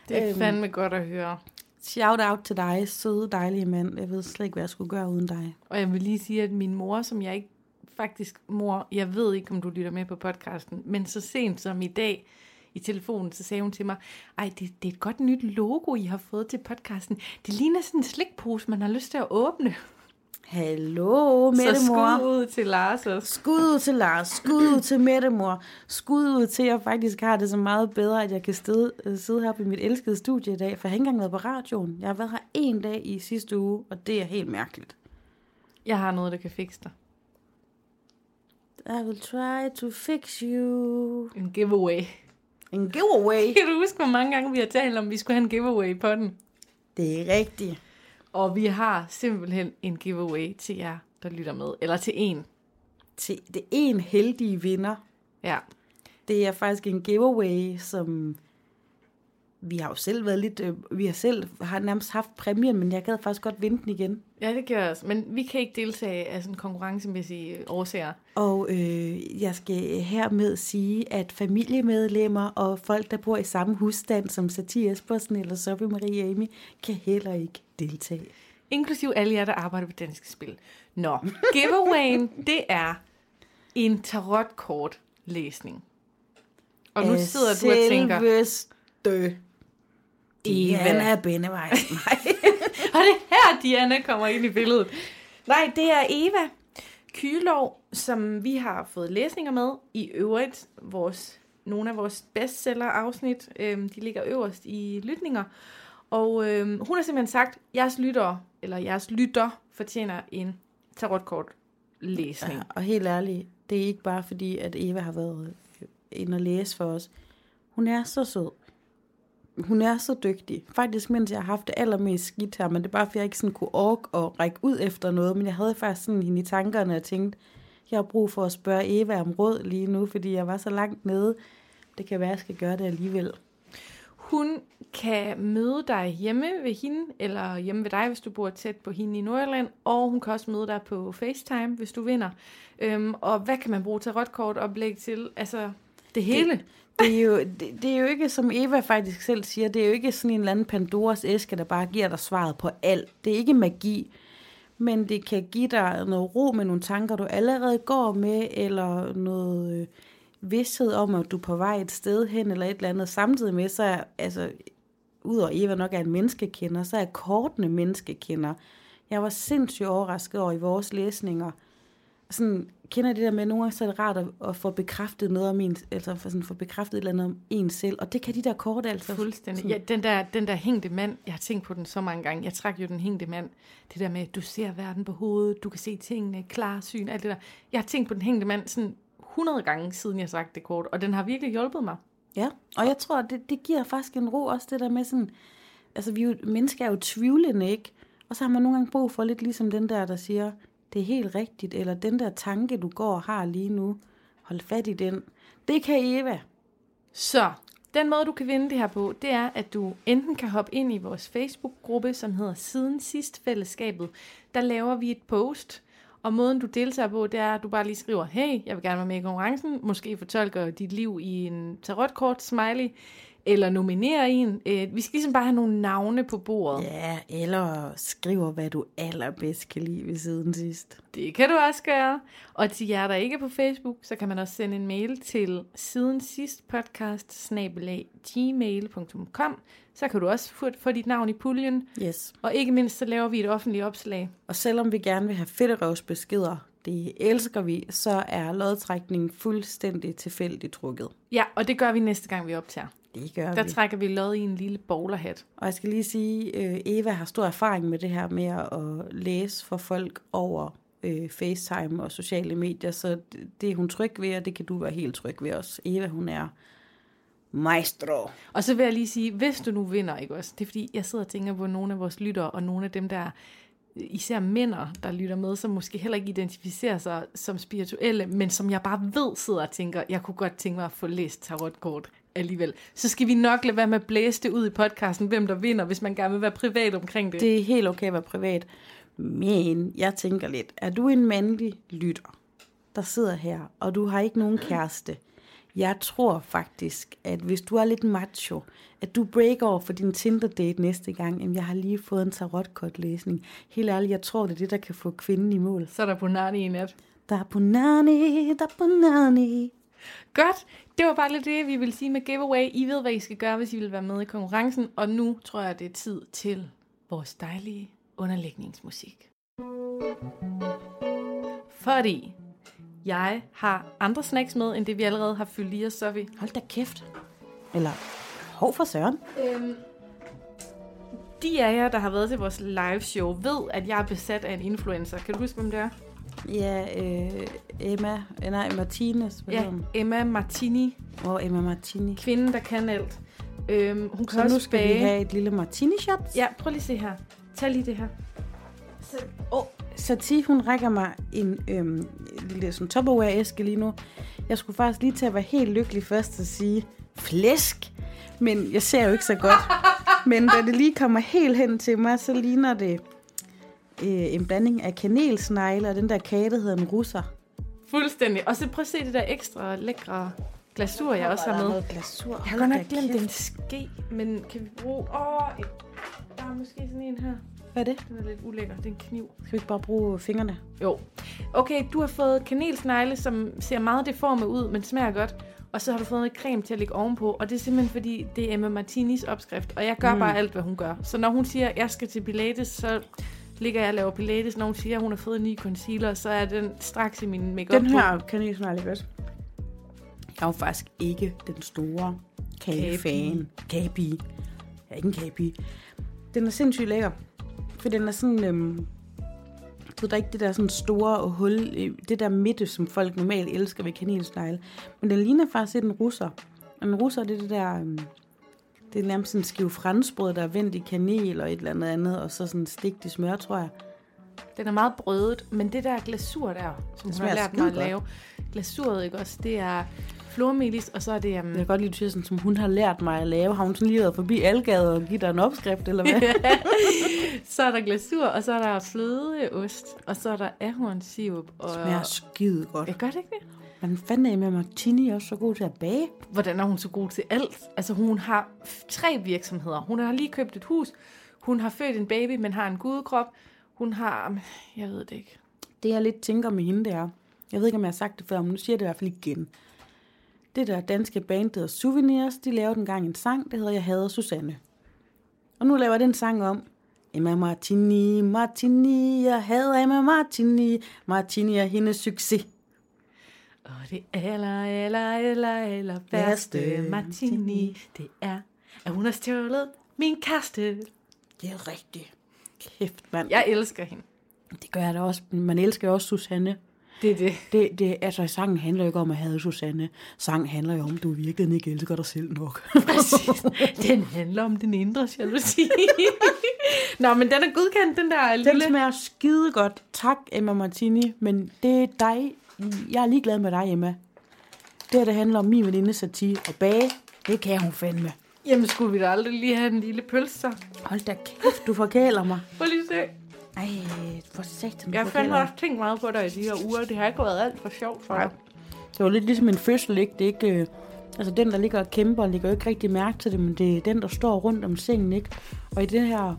Det er Øhm. fandme godt at høre. Shout out til dig, søde, dejlige mand. Jeg ved slet ikke, hvad jeg skulle gøre uden dig. Og jeg vil lige sige, at min mor, som jeg ikke faktisk, mor, jeg ved ikke, om du lytter med på podcasten, men så sent som i dag i telefonen, så sagde hun til mig, ej, det, det er et godt nyt logo, I har fået til podcasten. Det ligner sådan en slikpose, man har lyst til at åbne. Hallo, Så Mettemor. skud ud til Lars også. Skud ud til Lars, skud ud til Mettemor, skud ud til, at jeg faktisk har det så meget bedre, at jeg kan sidde, øh, sidde her på mit elskede studie i dag, for jeg har ikke engang været på radioen. Jeg har været her en dag i sidste uge, og det er helt mærkeligt. Jeg har noget, der kan fikse dig. I will try to fix you. En giveaway. En giveaway. Kan du huske, hvor mange gange vi har talt om, at vi skulle have en giveaway på den? Det er rigtigt. Og vi har simpelthen en giveaway til jer, der lytter med. Eller til en. Til det en heldige vinder. Ja. Det er faktisk en giveaway, som vi har jo selv været lidt, øh, vi har selv har nærmest haft præmien, men jeg gad faktisk godt vinde den igen. Ja, det gør jeg også. Men vi kan ikke deltage af sådan konkurrencemæssige årsager. Og øh, jeg skal hermed sige, at familiemedlemmer og folk, der bor i samme husstand som Satie Espersen eller Sophie Marie Amy, kan heller ikke deltage. Inklusiv alle jer, der arbejder på Danske Spil. Nå, giveawayen, det er en tarotkort læsning. Og nu sidder du og tænker, Selveste Diana Bennevej. Nej. og det er her, Diana kommer ind i billedet. Nej, det er Eva Kylov, som vi har fået læsninger med. I øvrigt, vores, nogle af vores bestseller-afsnit, øhm, de ligger øverst i lytninger. Og øhm, hun har simpelthen sagt, jeres lyttere, eller jeres lytter, fortjener en tarotkort læsning. Ja, og helt ærligt, det er ikke bare fordi, at Eva har været inde og læse for os. Hun er så sød. Hun er så dygtig. Faktisk, mens jeg har haft det allermest skidt her, men det er bare, fordi jeg ikke sådan kunne orke og række ud efter noget, men jeg havde faktisk sådan hende i tankerne og tænkte, jeg har brug for at spørge Eva om råd lige nu, fordi jeg var så langt nede. Det kan være, at jeg skal gøre det alligevel. Hun kan møde dig hjemme ved hende, eller hjemme ved dig, hvis du bor tæt på hende i Nordjylland, og hun kan også møde dig på FaceTime, hvis du vinder. Øhm, og hvad kan man bruge til kort oplæg til? Altså, det hele. Det, det er, jo, det, det er jo ikke, som Eva faktisk selv siger, det er jo ikke sådan en eller anden Pandoras æske, der bare giver dig svaret på alt. Det er ikke magi, men det kan give dig noget ro med nogle tanker, du allerede går med, eller noget øh, vidsthed om, at du er på vej et sted hen, eller et eller andet. Samtidig med, så er, altså, udover Eva nok er en menneskekender, så er kortene menneskekender. Jeg var sindssygt overrasket over i vores læsninger, sådan, kender det der med, at nogle gange så er det rart at, at få bekræftet noget om en, altså for sådan, få bekræftet et eller andet om en selv, og det kan de der kort altså. Fuldstændig. Ja, den der, den der hængte mand, jeg har tænkt på den så mange gange. Jeg trak jo den hængte mand. Det der med, at du ser verden på hovedet, du kan se tingene, klar syn, alt det der. Jeg har tænkt på den hængte mand sådan 100 gange, siden jeg trak det kort, og den har virkelig hjulpet mig. Ja, og jeg tror, det, det giver faktisk en ro også, det der med sådan, altså vi jo, mennesker er jo tvivlende, ikke? Og så har man nogle gange brug for lidt ligesom den der, der siger, det er helt rigtigt, eller den der tanke, du går og har lige nu, hold fat i den. Det kan Eva. Så den måde, du kan vinde det her på, det er, at du enten kan hoppe ind i vores Facebook-gruppe, som hedder Siden Sidst Fællesskabet. Der laver vi et post, og måden, du deltager på, det er, at du bare lige skriver, hey, jeg vil gerne være med i konkurrencen, måske fortolker dit liv i en tarotkort smiley, eller nominere en. Øh, Vi skal ligesom bare have nogle navne på bordet. Ja, eller skriver, hvad du allerbedst kan lide ved siden sidst. Det kan du også gøre. Og til jer, der ikke er på Facebook, så kan man også sende en mail til siden sidst podcast gmail.com. Så kan du også få, få dit navn i puljen. Yes. Og ikke mindst, så laver vi et offentligt opslag. Og selvom vi gerne vil have fedterøvsbeskeder, det elsker vi, så er lodtrækningen fuldstændig tilfældigt trukket. Ja, og det gør vi næste gang, vi optager. Det gør Der vi. trækker vi lod i en lille bowlerhat. Og jeg skal lige sige, øh, Eva har stor erfaring med det her med at læse for folk over øh, FaceTime og sociale medier, så det, det er hun tryg ved, og det kan du være helt tryg ved også. Eva, hun er maestro. Og så vil jeg lige sige, hvis du nu vinder, ikke også? Det er fordi, jeg sidder og tænker på nogle af vores lyttere, og nogle af dem der, især mænder, der lytter med, som måske heller ikke identificerer sig som spirituelle, men som jeg bare ved sidder og tænker, jeg kunne godt tænke mig at få læst tarotkort alligevel. Så skal vi nok lade være med at blæse det ud i podcasten, hvem der vinder, hvis man gerne vil være privat omkring det. det. Er helt okay at være privat. Men jeg tænker lidt, er du en mandlig lytter, der sidder her, og du har ikke nogen kæreste? Jeg tror faktisk, at hvis du er lidt macho, at du breaker over for din Tinder-date næste gang, jamen jeg har lige fået en tarotkort-læsning. Helt ærligt, jeg tror, det er det, der kan få kvinden i mål. Så er der på nani i nat. Der er punani, der er punani. Godt, det var bare lidt det, vi vil sige med giveaway. I ved, hvad I skal gøre, hvis I vil være med i konkurrencen. Og nu tror jeg, det er tid til vores dejlige underlægningsmusik. Fordi jeg har andre snacks med, end det vi allerede har fyldt i os, Sofie. Hold da kæft. Eller, hov for søren. Øhm, de af jer, der har været til vores live show, ved, at jeg er besat af en influencer. Kan du huske, hvem det er? Ja, øh, Emma, nej, Martinez. Hvad Ja, hun? Emma Martini. Og Emma Martini. Kvinden, der kan alt. Øhm, hun kan Så også nu skal bage. vi have et lille martini-shot. Ja, prøv lige at se her. Tag lige det her. Så, Oh, Sati, hun rækker mig en øhm, lille sådan Tupperware-æske lige nu. Jeg skulle faktisk lige til at være helt lykkelig først og sige flæsk. Men jeg ser jo ikke så godt. Men da det lige kommer helt hen til mig, så ligner det øh, en blanding af kanelsnegle og den der kage, der hedder en russer. fuldstændig. Og så prøv at se det der ekstra lækre glasur, jeg også har med. Noget glasur. Jeg har godt nok glemt en ske, men kan vi bruge... Åh, et- der er måske sådan en her. Hvad er det? Den er lidt ulækker. Det er en kniv. Skal vi ikke bare bruge fingrene? Jo. Okay, du har fået kanelsnegle, som ser meget deforme ud, men smager godt. Og så har du fået noget creme til at lægge ovenpå. Og det er simpelthen fordi, det er Emma Martinis opskrift. Og jeg gør mm. bare alt, hvad hun gør. Så når hun siger, at jeg skal til Pilates, så ligger jeg og laver Pilates. Når hun siger, at hun har fået en ny concealer, så er den straks i min makeup. Den her kanelsnegle godt. Jeg er jo faktisk ikke den store kagefan. Kagepige. Jeg er ikke en kagepige. Den er sindssygt lækker. For den er sådan... Øhm, du ved, der er ikke det der sådan store hul, i- det der midte, som folk normalt elsker ved kanelsnegle. Men den ligner faktisk lidt en russer. En russer, det er det der... Øhm, det er nærmest sådan en skive franskbrød, der er vendt i kanel og et eller andet andet, og så sådan stigt i smør, tror jeg. Den er meget brødet, men det der glasur der, som hun har lært mig at lave, glasuret, ikke også, det er flormelis, og så er det... Um, Jeg kan godt lide, at sådan, som hun har lært mig at lave. Har hun sådan lige været forbi Algade og givet dig en opskrift, eller hvad? så er der glasur, og så er der flødeost, og så er der ahornsirup. Og... smager skide godt. Jeg gør det ikke det? Men fanden er Martini også så god til at bage? Hvordan er hun så god til alt? Altså, hun har tre virksomheder. Hun har lige købt et hus. Hun har født en baby, men har en gudekrop. Hun har... Jeg ved det ikke. Det jeg lidt tænker med hende, det er, jeg ved ikke, om jeg har sagt det før, men nu siger jeg det i hvert fald igen. Det der danske band, der hedder Souvenirs, de lavede engang en sang, der hedder Jeg hader Susanne. Og nu laver den sang om. Emma Martini, Martini, jeg hader Emma Martini. Martini er hendes succes. Og det aller, aller, aller, aller værste martini, det er, at hun har stjålet min kæreste. Det er rigtigt. Kæft, mand. Jeg elsker hende. Det gør jeg da også. Man elsker jo også Susanne. Det er det. Det, det, altså, sangen handler jo ikke om at have Susanne. Sangen handler jo om, at du virkelig ikke elsker dig selv nok. Præcis. Den handler om den indre jalousi. Nå, men den er godkendt, den der Den lille... smager skide godt. Tak, Emma Martini. Men det er dig. Jeg er ligeglad med dig, Emma. Det her, det handler om min veninde Sati og bage. Det kan hun fandme. Jamen, skulle vi da aldrig lige have en lille pølse så? Hold da kæft, du forkæler mig. Prøv lige at se. Ej, for satan, Jeg har fandme også tænkt meget på dig i de her uger. Det har ikke været alt for sjovt for dig. Det var lidt ligesom en fødsel, ikke? Det er ikke... Øh, altså, den, der ligger og kæmper, ligger jo ikke rigtig mærke til det, men det er den, der står rundt om sengen, ikke? Og i det her...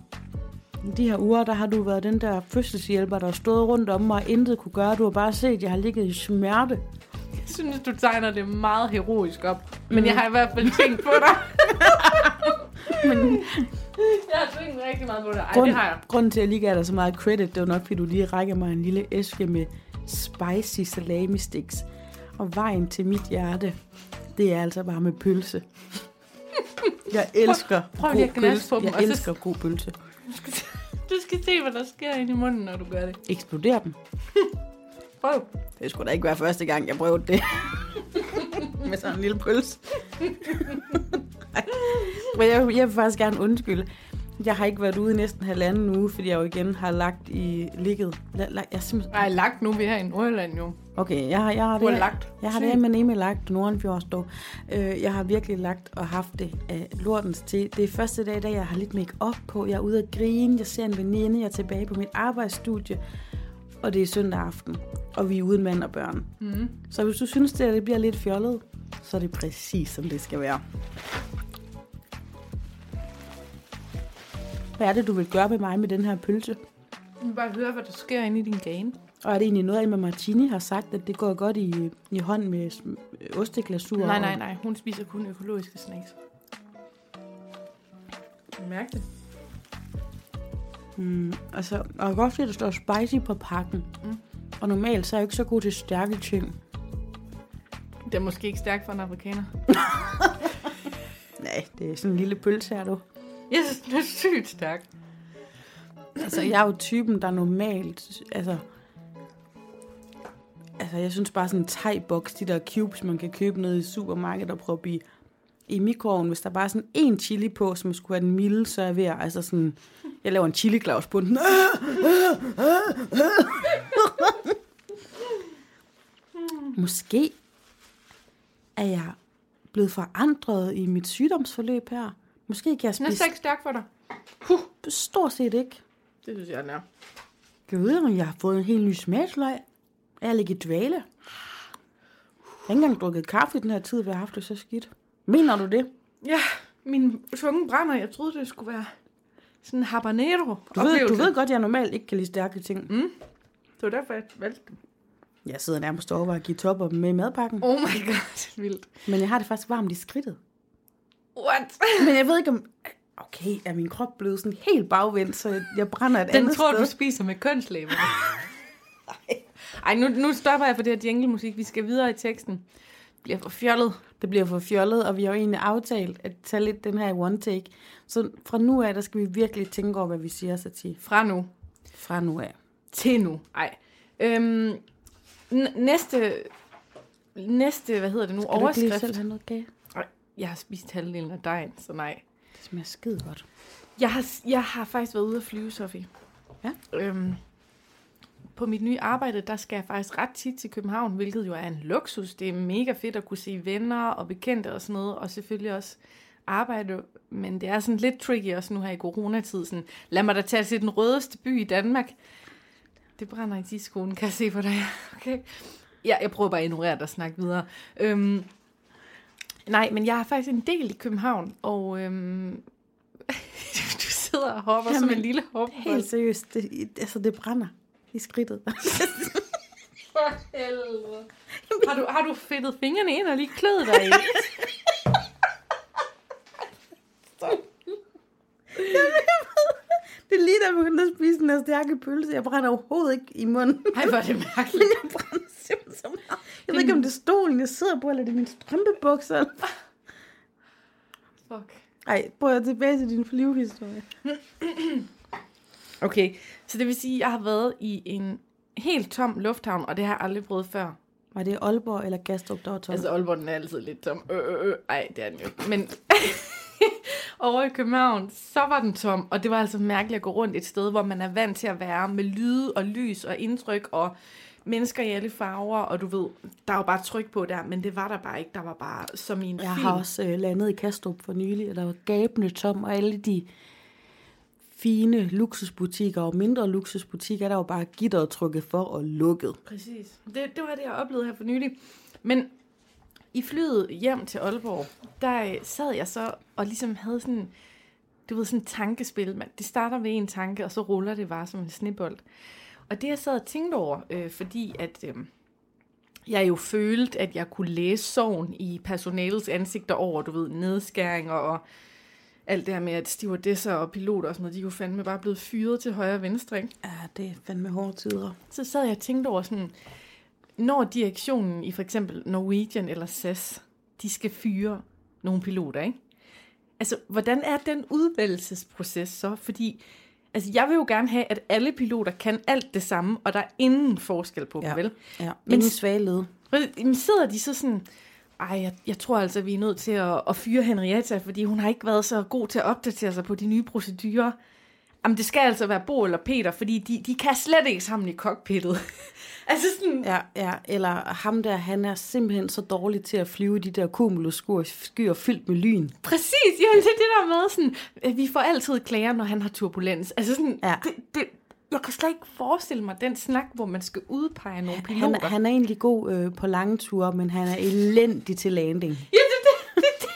De her uger, der har du været den der fødselshjælper, der har stået rundt om mig og intet kunne gøre. Du har bare set, at jeg har ligget i smerte. Jeg synes, du tegner det meget heroisk op. Men jeg har i hvert fald tænkt på dig. Men Jeg har tænkt rigtig meget på dig. Ej, grund, det har jeg. grunden til, at jeg lige gav dig så meget credit, det var nok, fordi du lige rækker mig en lille æske med spicy salami sticks. Og vejen til mit hjerte, det er altså bare med pølse. Jeg elsker prøv lige god pølse. Jeg elsker god pølse. Du skal, se, hvad der sker inde i munden, når du gør det. Eksploder dem. Prøv. Det skulle da ikke være første gang, jeg prøvede det. med sådan en lille pølse. Men jeg, jeg vil faktisk gerne undskylde. Jeg har ikke været ude i næsten halvanden uge, fordi jeg jo igen har lagt i ligget. La, la, jeg simpelthen, Ej, lagt nu, vi er her i Nordjylland jo. okay, jeg har, jeg har Du har det, lagt. Jeg har det med Nemme lagt, Nordenfjords dog. Øh, jeg har virkelig lagt og haft det af lortens til. Det er første dag, da jeg har lidt make op på. Jeg er ude at grine, jeg ser en veninde, jeg er tilbage på mit arbejdsstudie. Og det er søndag aften, og vi er uden mand og børn. Mm. Så hvis du synes, det, det bliver lidt fjollet, så er det præcis, som det skal være. Hvad er det, du vil gøre med mig med den her pølse? Jeg vil bare høre, hvad der sker inde i din gane. Og er det egentlig noget, Emma Martini har sagt, at det går godt i, i hånd med osteglasur? Nej, nej, nej. Hun spiser kun økologiske snacks. Mærke det? Mm, altså, og jeg kan godt at der står spicy på pakken. Mm. Og normalt så er jeg ikke så god til stærke ting. Det er måske ikke stærkt for en afrikaner. Nej, det er sådan en lille pølse her, du. Jeg synes, den er sygt stærk. Altså, jeg er jo typen, der normalt... Altså, altså jeg synes bare sådan en thai-boks, de der cubes, man kan købe nede i supermarkedet og proppe i, i mikroovnen. Hvis der bare er sådan en chili på, som skulle have den milde, så er jeg ved at, altså sådan... Jeg laver en chili klaus på den. Måske er jeg blevet forandret i mit sygdomsforløb her. Måske kan jeg Den er spise... slet ikke stærk for dig. Stort set ikke. Det synes jeg, den er. Kan jeg vide, om jeg har fået en helt ny smagsløg? Er jeg ligget i dvale? Jeg har ikke engang drukket kaffe i den her tid, vi har haft det så skidt. Mener du det? Ja, min tunge brænder. Jeg troede, det skulle være sådan en habanero Du ved, du ved godt, jeg normalt ikke kan lide stærke ting. Mm. Det var derfor, jeg valgte dem. Jeg sidder nærmest over at give topper med i madpakken. Oh my god, vildt. Men jeg har det faktisk varmt i skridtet. What? Men jeg ved ikke om... Okay, er min krop blevet sådan helt bagvendt, så jeg brænder et Den andet tror sted? du spiser med kønslæber. Ej, nu, nu stopper jeg for det her jinglemusik. Vi skal videre i teksten. Det bliver for fjollet. Det bliver for fjollet, og vi har jo egentlig aftalt at tage lidt den her i one take. Så fra nu af, der skal vi virkelig tænke over, hvad vi siger så til. Fra nu Fra nu af. til nu. Ej. Øhm, n- næste, næste, hvad hedder det nu, Skal du ikke lige overskrift. selv have noget kage? Jeg har spist halvdelen af dejen, så nej. Det smager skide godt. Jeg har, jeg har faktisk været ude at flyve, Sofie. Ja. Øhm, på mit nye arbejde, der skal jeg faktisk ret tit til København, hvilket jo er en luksus. Det er mega fedt at kunne se venner og bekendte og sådan noget, og selvfølgelig også arbejde. Men det er sådan lidt tricky også nu her i coronatid. Sådan, lad mig da tage til den rødeste by i Danmark. Det brænder i diskoen, kan jeg se på dig. Okay. Ja, jeg prøver bare at ignorere dig og snakke videre. Øhm, nej, men jeg har faktisk en del i København, og øhm, du sidder og hopper som Jamen, en lille hop. Helt seriøst, det, altså det brænder i skridtet. For helvede. Har du, har du fedtet fingrene ind og lige kløet dig i? det er lige da jeg begyndte at spise den her stærke pølse. Jeg brænder overhovedet ikke i munden. Ej, hvor er det mærkeligt. jeg brænder simpelthen så meget. Jeg ved ikke, om det er stolen, jeg sidder på, eller det er mine strømpebukser. Fuck. Ej, prøv at tilbage til din flyvehistorie. Okay, så det vil sige, at jeg har været i en helt tom lufthavn, og det har jeg aldrig prøvet før. Var det Aalborg eller Gastrup, der var tom? Altså, Aalborg den er altid lidt tom. Øh, øh, øh. Ej, det er den jo ikke. Men over i København, så var den tom, og det var altså mærkeligt at gå rundt et sted, hvor man er vant til at være med lyde og lys og indtryk og mennesker i alle farver, og du ved, der var bare tryk på der, men det var der bare ikke. Der var bare som i en Jeg film. har også øh, landet i Kastrup for nylig, og der var gabende tom, og alle de fine luksusbutikker og mindre luksusbutikker, der var bare gitteret trykket for og lukket. Præcis. Det, det var det, jeg oplevede her for nylig. Men i flyet hjem til Aalborg, der øh, sad jeg så og ligesom havde sådan, du ved, sådan et tankespil. Man, det starter ved en tanke, og så ruller det bare som en snebold. Og det jeg sad og tænkte over, øh, fordi at øh, jeg jo følte, at jeg kunne læse sorgen i personalets ansigter over, du ved, nedskæringer og alt det her med, at stewardesser og piloter og sådan noget, de kunne fandme bare blevet fyret til højre og venstre, ikke? Ja, det er fandme hårde tider. så sad jeg og tænkte over sådan, når direktionen i for eksempel Norwegian eller SAS, de skal fyre nogle piloter, ikke? Altså, hvordan er den udvælgelsesproces så? Fordi, altså, jeg vil jo gerne have, at alle piloter kan alt det samme, og der er ingen forskel på dem, Ja. vel? Ja, Men- ingen svageled. Men sidder de så sådan, ej, jeg, jeg tror altså, vi er nødt til at, at fyre Henrietta, fordi hun har ikke været så god til at opdatere sig på de nye procedurer. Jamen, det skal altså være Bo eller Peter, fordi de, de kan slet ikke sammen i cockpittet. altså sådan, Ja, ja, eller ham der, han er simpelthen så dårlig til at flyve de der cumulusskyer fyldt med lyn. Præcis, jamen det er det der med sådan, vi får altid klager, når han har turbulens. Altså sådan, Ja. det, det, jeg kan slet ikke forestille mig den snak, hvor man skal udpege nogle piloter. Han, han er egentlig god øh, på lange ture, men han er elendig til landing. Ja, det, det, det, det.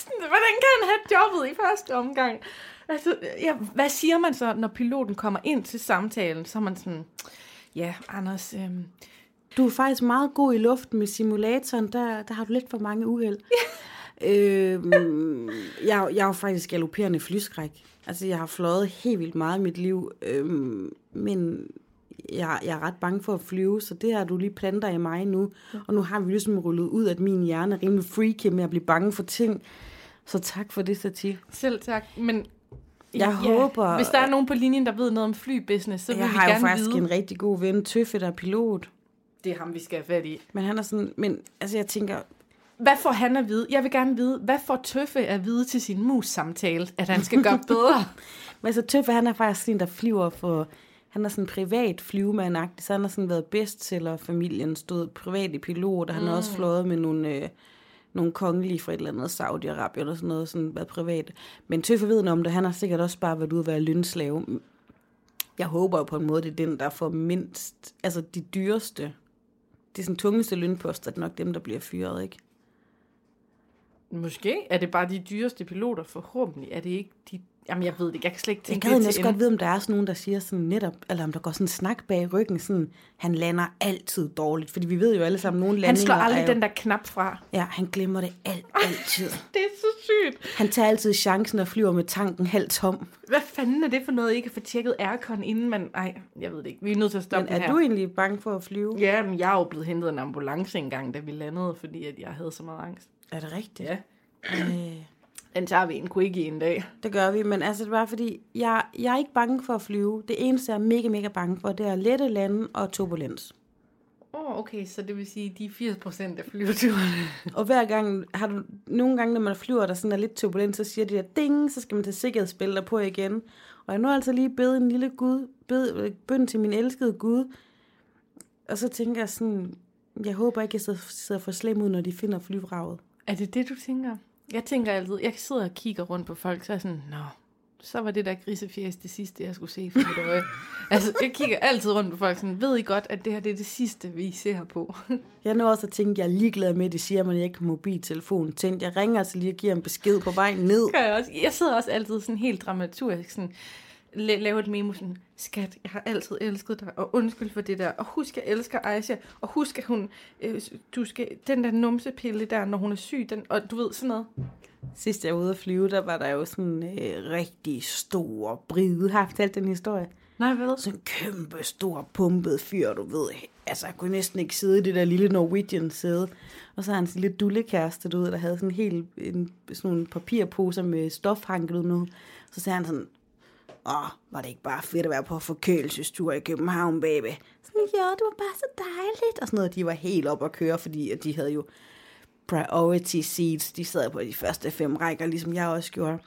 Sådan, hvordan kan han have jobbet i første omgang? Altså, ja, hvad siger man så, når piloten kommer ind til samtalen? Så er man sådan, ja, Anders, øhm, Du er faktisk meget god i luften med simulatoren, der, der har du lidt for mange uheld. Øh, jeg, jeg er jo faktisk galopperende flyskræk. Altså, jeg har fløjet helt vildt meget i mit liv, øh, men jeg, jeg er ret bange for at flyve, så det har du lige planter i mig nu. Og nu har vi ligesom rullet ud, at min hjerne er rimelig freaky med at blive bange for ting. Så tak for det, Satie. Selv tak. Men Jeg håber- Hvis der er nogen på linjen, der ved noget om flybusiness, så vil Jeg vi har jo gerne faktisk vide. en rigtig god ven, Tøffe, der er pilot. Det er ham, vi skal have fat i. Men han er sådan, men altså jeg tænker, Hvad får han at vide? Jeg vil gerne vide, hvad får Tøffe at vide til sin mus-samtale, at han skal gøre bedre? Men altså Tøffe, han er faktisk en, der flyver for... Han er sådan privat flyvemand så han har sådan været bestseller familien stod privat i pilot, og han har også flået med nogle, øh, nogle kongelige fra et eller andet Saudi-Arabien eller sådan noget, sådan været privat. Men Tøffe ved om det, han har sikkert også bare været ude at være lønslave. Jeg håber jo på en måde, det er den, der får mindst, altså de dyreste, de sådan tungeste lønposter, det er nok dem, der bliver fyret, ikke? Måske er det bare de dyreste piloter, forhåbentlig. Er det ikke de... Jamen, jeg ved det ikke. Jeg kan slet ikke Jeg tænke gad det egentlig også godt vide, om der er sådan nogen, der siger sådan netop, eller om der går sådan en snak bag ryggen, sådan, han lander altid dårligt. Fordi vi ved jo alle sammen, nogle Han landinger slår aldrig jo, den der knap fra. Ja, han glemmer det alt, altid. Det er så sygt. Han tager altid chancen og flyver med tanken halvt tom. Hvad fanden er det for noget, ikke at få tjekket aircon, inden man... Ej, jeg ved det ikke. Vi er nødt til at stoppe Men er her. du egentlig bange for at flyve? Ja, men jeg er jo blevet hentet af en ambulance engang, da vi landede, fordi at jeg havde så meget angst. Er det rigtigt? Ja. Øh, Den tager vi en quickie en dag. det gør vi, men altså det er bare fordi, jeg, jeg er ikke bange for at flyve. Det eneste, jeg er mega, mega bange for, det er lette lande og turbulens. Åh, oh, okay, så det vil sige, de 80 procent af flyveturene. Og hver gang, har du nogle gange, når man flyver, der sådan er lidt turbulent, så siger de der ding, så skal man tage sikkerhedsbælter på igen. Og jeg nu altså lige bede en lille gud, bed, bøn til min elskede Gud. Og så tænker jeg sådan, jeg håber ikke, jeg sidder for slem ud, når de finder flyvraget. Er det det, du tænker? Jeg tænker altid, jeg sidder og kigger rundt på folk, så er jeg sådan, nå, så var det der grisefjæs det sidste, jeg skulle se for mit øje. altså, jeg kigger altid rundt på folk, sådan, ved I godt, at det her det er det sidste, vi ser på? Jeg når også at tænke, jeg er ligeglad med, at de siger, at man ikke har mobiltelefon tændt. Jeg ringer altså lige og giver en besked på vej ned. gør jeg også. Jeg sidder også altid sådan helt dramaturgisk, sådan, la- lave et memo sådan, skat, jeg har altid elsket dig, og undskyld for det der, og husk, jeg elsker Aisha, og husk, at hun, øh, du skal, den der numsepille der, når hun er syg, den, og du ved, sådan noget. Sidst jeg var ude at flyve, der var der jo sådan en øh, rigtig stor bride. Har jeg fortalt den historie? Nej, hvad? Sådan en kæmpe stor pumpet fyr, du ved. Altså, jeg kunne næsten ikke sidde i det der lille Norwegian sæde. Og så har han sin lille dullekæreste, du ved, der havde sådan en helt en, sådan nogle papirposer med stof hanket ud nu. Så sagde han sådan, åh, var det ikke bare fedt at være på forkølelsestur i København, baby? Sådan, ja, det var bare så dejligt. Og sådan noget, de var helt op at køre, fordi at de havde jo priority seats. De sad på de første fem rækker, ligesom jeg også gjorde.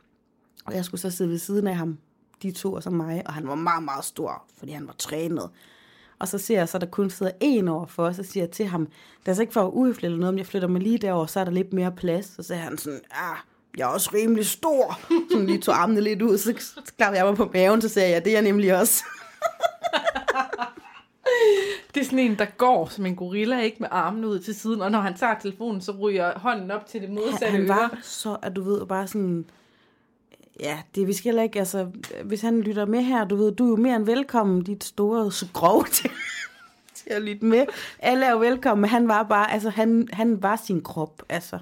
Og jeg skulle så sidde ved siden af ham, de to og så mig, og han var meget, meget stor, fordi han var trænet. Og så ser jeg så, der kun sidder en over for, og så siger jeg til ham, det er altså ikke for at uhøfligt eller noget, men jeg flytter mig lige derover, så er der lidt mere plads. Så siger han sådan, ah, jeg er også rimelig stor. Så lige tog armene lidt ud, så klappede jeg mig på maven, så sagde jeg, det er jeg nemlig også. Det er sådan en, der går som en gorilla, ikke med armene ud til siden, og når han tager telefonen, så ryger hånden op til det modsatte Han, han øre. var så, at du ved, bare sådan, ja, det vi skal heller ikke, altså, hvis han lytter med her, du ved, du er jo mere end velkommen, dit store så grov til, til at lytte med. Alle er jo velkommen, men han var bare, altså, han, han var sin krop, altså.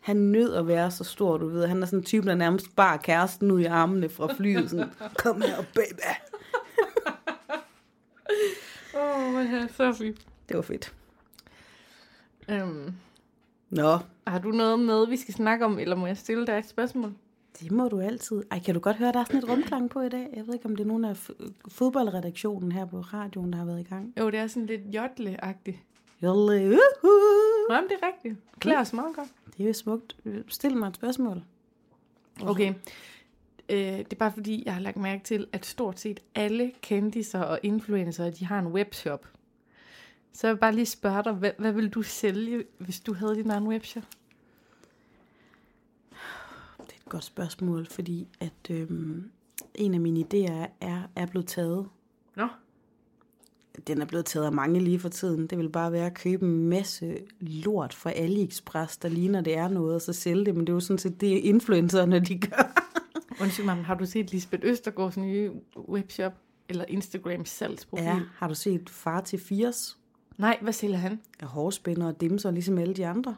Han nød at være så stor, du ved. Han er sådan en type, der nærmest bare kæresten ud i armene fra flyet. Sådan, Kom her, baby. Åh, oh, hvad er så fint. Det var fedt. Øhm, Nå, har du noget med, vi skal snakke om, eller må jeg stille dig et spørgsmål? det må du altid. Ej, kan du godt høre, der er sådan et rumklang på i dag? Jeg ved ikke, om det er nogen af f- fodboldredaktionen her på radioen, der har været i gang. Jo, det er sådan lidt jodle-agtigt. Jolle, uhu. Nå, men det er rigtigt. Klæder os meget godt. Det er jo smukt. Stil mig et spørgsmål. Okay. Øh, det er bare fordi, jeg har lagt mærke til, at stort set alle kendiser og influencer, de har en webshop. Så jeg vil bare lige spørge dig, hvad, hvad vil du sælge, hvis du havde din egen webshop? Det er et godt spørgsmål, fordi at øhm, en af mine idéer er, er blevet taget. Nå. Den er blevet taget af mange lige for tiden. Det vil bare være at købe en masse lort fra AliExpress, der ligner det er noget, og så sælge det. Men det er jo sådan set det, influencerne de gør. Undskyld mig, har du set Lisbeth Østergaards nye webshop? Eller Instagram salgsprofil? Ja, har du set Far til 80? Nej, hvad sælger han? Er hårspænder og dimser, ligesom alle de andre.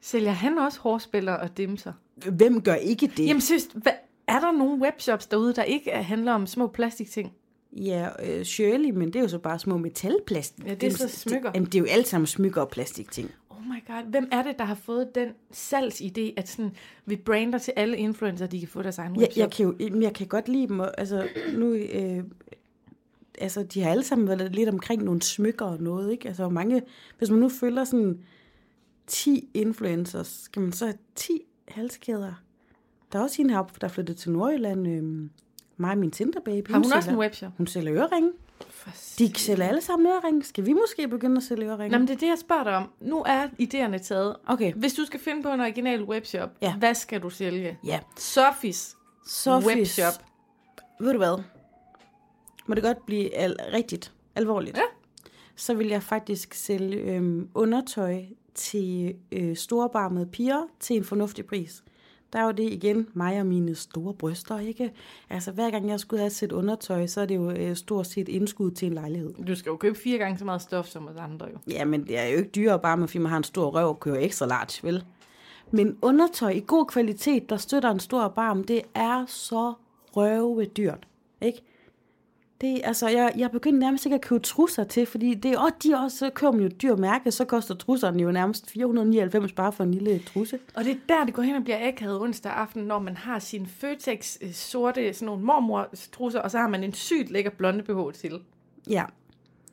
Sælger han også hårspiller og dimser? Hvem gør ikke det? Jamen, synes, hvad, er der nogle webshops derude, der ikke handler om små plastikting? Ja, øh, Shirley, men det er jo så bare små metalplastik. Ja, det er så smykker. Det, jamen, det er jo alt sammen smykker og plastikting. Oh my god, hvem er det, der har fået den salgsidé, at sådan, vi brander til alle influencer, de kan få deres egen Ja, jeg, kan jo, jeg kan godt lide dem, og, altså nu, øh, altså de har alle sammen været lidt omkring nogle smykker og noget, ikke? Altså mange, hvis man nu følger sådan 10 influencers, skal man så have 10 halskæder? Der er også en heroppe, der er flyttet til Nordjylland, øh, mig og min Tinderbaby. Har hun også sælger, en webshop? Hun sælger øreringe. De sælger alle sammen øreringe. Skal vi måske begynde at sælge øreringe? Nå, men det er det, jeg spørger dig om. Nu er idéerne taget. Okay, Hvis du skal finde på en original webshop, Ja. hvad skal du sælge? ja. Sofis Sofis. webshop. Ved du hvad? Må det godt blive al- rigtigt, alvorligt? Ja. Så vil jeg faktisk sælge øhm, undertøj til øh, storebarmede piger til en fornuftig pris. Der er jo det igen, mig og mine store bryster, ikke? Altså hver gang jeg skulle have sæt undertøj, så er det jo øh, stort set indskud til en lejlighed. Du skal jo købe fire gange så meget stof som os andre jo. Ja, men det er jo ikke dyrere bare, fordi man har en stor røv og kører ekstra large, vel? Men undertøj i god kvalitet, der støtter en stor barm, det er så røve dyrt, ikke? Det, altså, jeg, jeg begyndte nærmest ikke at købe trusser til, fordi det, og de også, så køber man jo dyr mærke, så koster trusserne jo nærmest 499 bare for en lille trusse. Og det er der, det går hen og bliver akavet onsdag aften, når man har sin Føtex øh, sorte, sådan nogle mormor-trusser, og så har man en sygt lækker blonde BH til. Ja,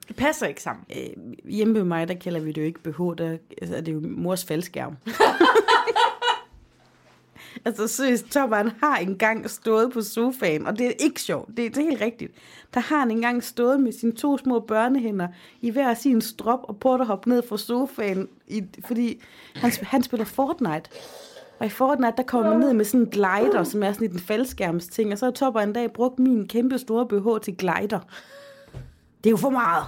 Det passer ikke sammen. øh, hjemme ved mig, der kalder vi det jo ikke BH, der altså, er det jo mors faldskærm. altså seriøst, Tommeren har engang stået på sofaen, og det er ikke sjovt, det, det er helt rigtigt. Der har han engang stået med sine to små børnehænder i hver sin strop og prøvet at hoppe ned fra sofaen, i, fordi han, han spiller Fortnite. Og i Fortnite, der kommer man ned med sådan en glider, som er sådan en faldskærmsting, og så har Topper en dag brugt min kæmpe store BH til glider. Det er jo for meget.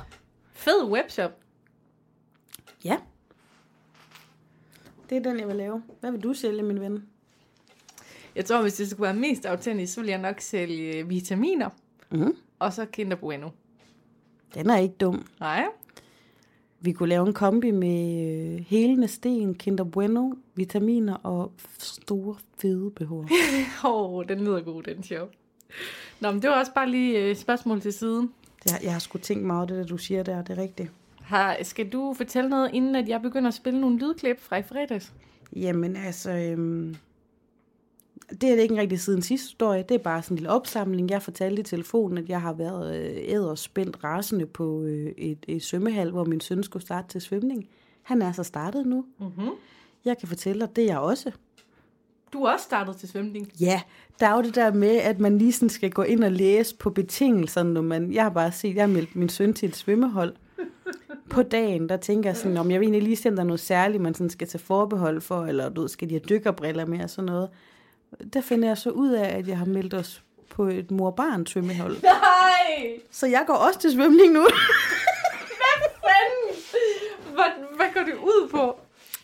Fed webshop. Ja. Det er den, jeg vil lave. Hvad vil du sælge, min ven? Jeg tror, hvis det skulle være mest autentisk, så ville jeg nok sælge vitaminer. Mm. Og så Kinder Bueno. Den er ikke dum. Nej. Vi kunne lave en kombi med øh, helende sten, Kinder Bueno, vitaminer og store, fede behov. Åh, oh, den lyder god, den sjov. Nå, men det var også bare lige øh, spørgsmål til siden. Jeg, jeg har sgu tænkt meget det, der du siger der, det er rigtigt. Har, skal du fortælle noget, inden at jeg begynder at spille nogle lydklip fra i fredags? Jamen altså, øhm, det er ikke rigtig siden sidste historie. Det er bare sådan en lille opsamling. Jeg fortalte i telefonen, at jeg har været øh, æderspændt rasende på øh, et, et svømmehal, hvor min søn skulle starte til svømning. Han er så startet nu. Mm-hmm. Jeg kan fortælle dig, det er jeg også. Du er også startet til svømning. Ja, der er jo det der med, at man lige sådan skal gå ind og læse på betingelserne, når man, jeg har bare set, jeg har meldt min søn til et svømmehold. På dagen, der tænker jeg sådan, om jeg vil egentlig lige se, om der er noget særligt, man sådan skal tage forbehold for, eller du ved, skal de have dykkerbriller med og sådan noget. Der finder jeg så ud af, at jeg har meldt os på et mor-barn svømmehold. Nej! Så jeg går også til svømning nu. Fanden! Hvad, hvad går det ud på?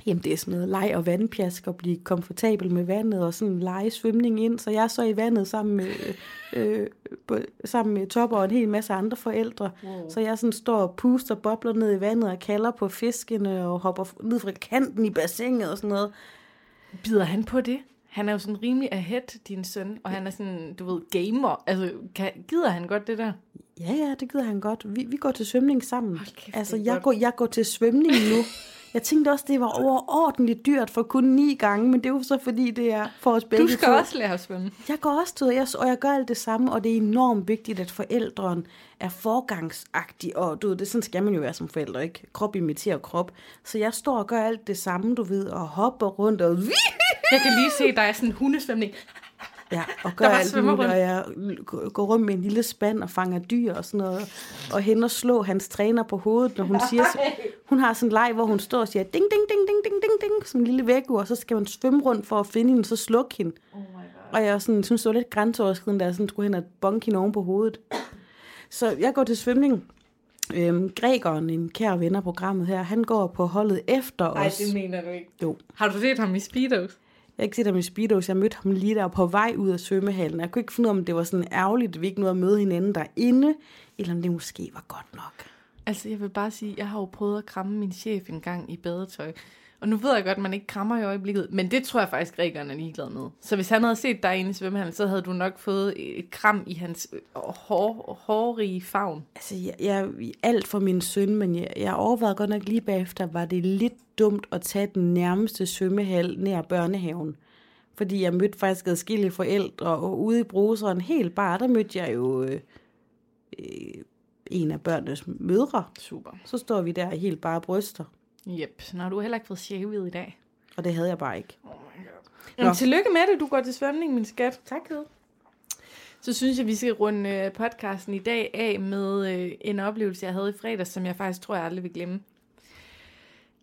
Jamen, det er sådan noget leg og vandpjask og blive komfortabel med vandet og sådan lege svømning ind. Så jeg er så i vandet sammen med, øh, på- sammen med Topper og en hel masse andre forældre. Wow. Så jeg sådan står og puster bobler ned i vandet og kalder på fiskene og hopper ned fra kanten i bassinet og sådan noget. Bider han på det? Han er jo sådan rimelig ahead, din søn, og han er sådan, du ved, gamer. Altså, kan, gider han godt det der? Ja, ja, det gider han godt. Vi, vi går til svømning sammen. Hold kæft, altså, jeg godt. går, jeg går til svømning nu. Jeg tænkte også, det var overordentligt dyrt for kun ni gange, men det er jo så fordi, det er for os begge Du skal to. også lære at svømme. Jeg går også til, jeg, og jeg gør alt det samme, og det er enormt vigtigt, at forældren er forgangsagtig, og du ved, det sådan skal man jo være som forældre, ikke? Krop imiterer krop. Så jeg står og gør alt det samme, du ved, og hopper rundt og Jeg kan lige se, at der er sådan en hundesvømning. Ja, og gør alt muligt, og jeg går rundt med en lille spand og fanger dyr og sådan noget, og hen og slå hans træner på hovedet, når hun siger, hun har sådan en leg, hvor hun står og siger, ding, ding, ding, ding, ding, ding, ding, som en lille vækkeur, og så skal man svømme rundt for at finde hende, så slukke hende. Oh my god. Og jeg sådan, synes, det var lidt grænseoverskridende, da jeg sådan skulle hen og bonke hende oven på hovedet. Så jeg går til svømning. Øhm, Gregeren, en kær ven af programmet her, han går på holdet efter Nej, os. det mener du ikke. Jo, Har du set ham i Speedos? Jeg har ikke set ham i Speedos. Jeg mødte ham lige der på vej ud af svømmehallen. Jeg kunne ikke finde ud af, om det var sådan ærgerligt, at vi ikke nåede at møde hinanden derinde, eller om det måske var godt nok. Altså, jeg vil bare sige, jeg har jo prøvet at kramme min chef en gang i badetøj. Og nu ved jeg godt, at man ikke krammer i øjeblikket, men det tror jeg faktisk, grækerne er ligeglade med. Så hvis han havde set dig inde i svømmehallen, så havde du nok fået et kram i hans øh, hår, hårrige favn. Altså, jeg, jeg, alt for min søn, men jeg, jeg overvejede godt nok lige bagefter, var det lidt dumt at tage den nærmeste svømmehal nær børnehaven. Fordi jeg mødte faktisk adskillige forældre, og ude i bruseren helt bare, der mødte jeg jo øh, øh, en af børnenes mødre. Super. Så står vi der helt bare bryster, Jep, når du har heller ikke fået shavet i dag. og det havde jeg bare ikke. Jamen, tillykke med det, du går til svømning, min skat. Tak, Så synes jeg, vi skal runde øh, podcasten i dag af med øh, en oplevelse, jeg havde i fredags, som jeg faktisk tror, jeg aldrig vil glemme.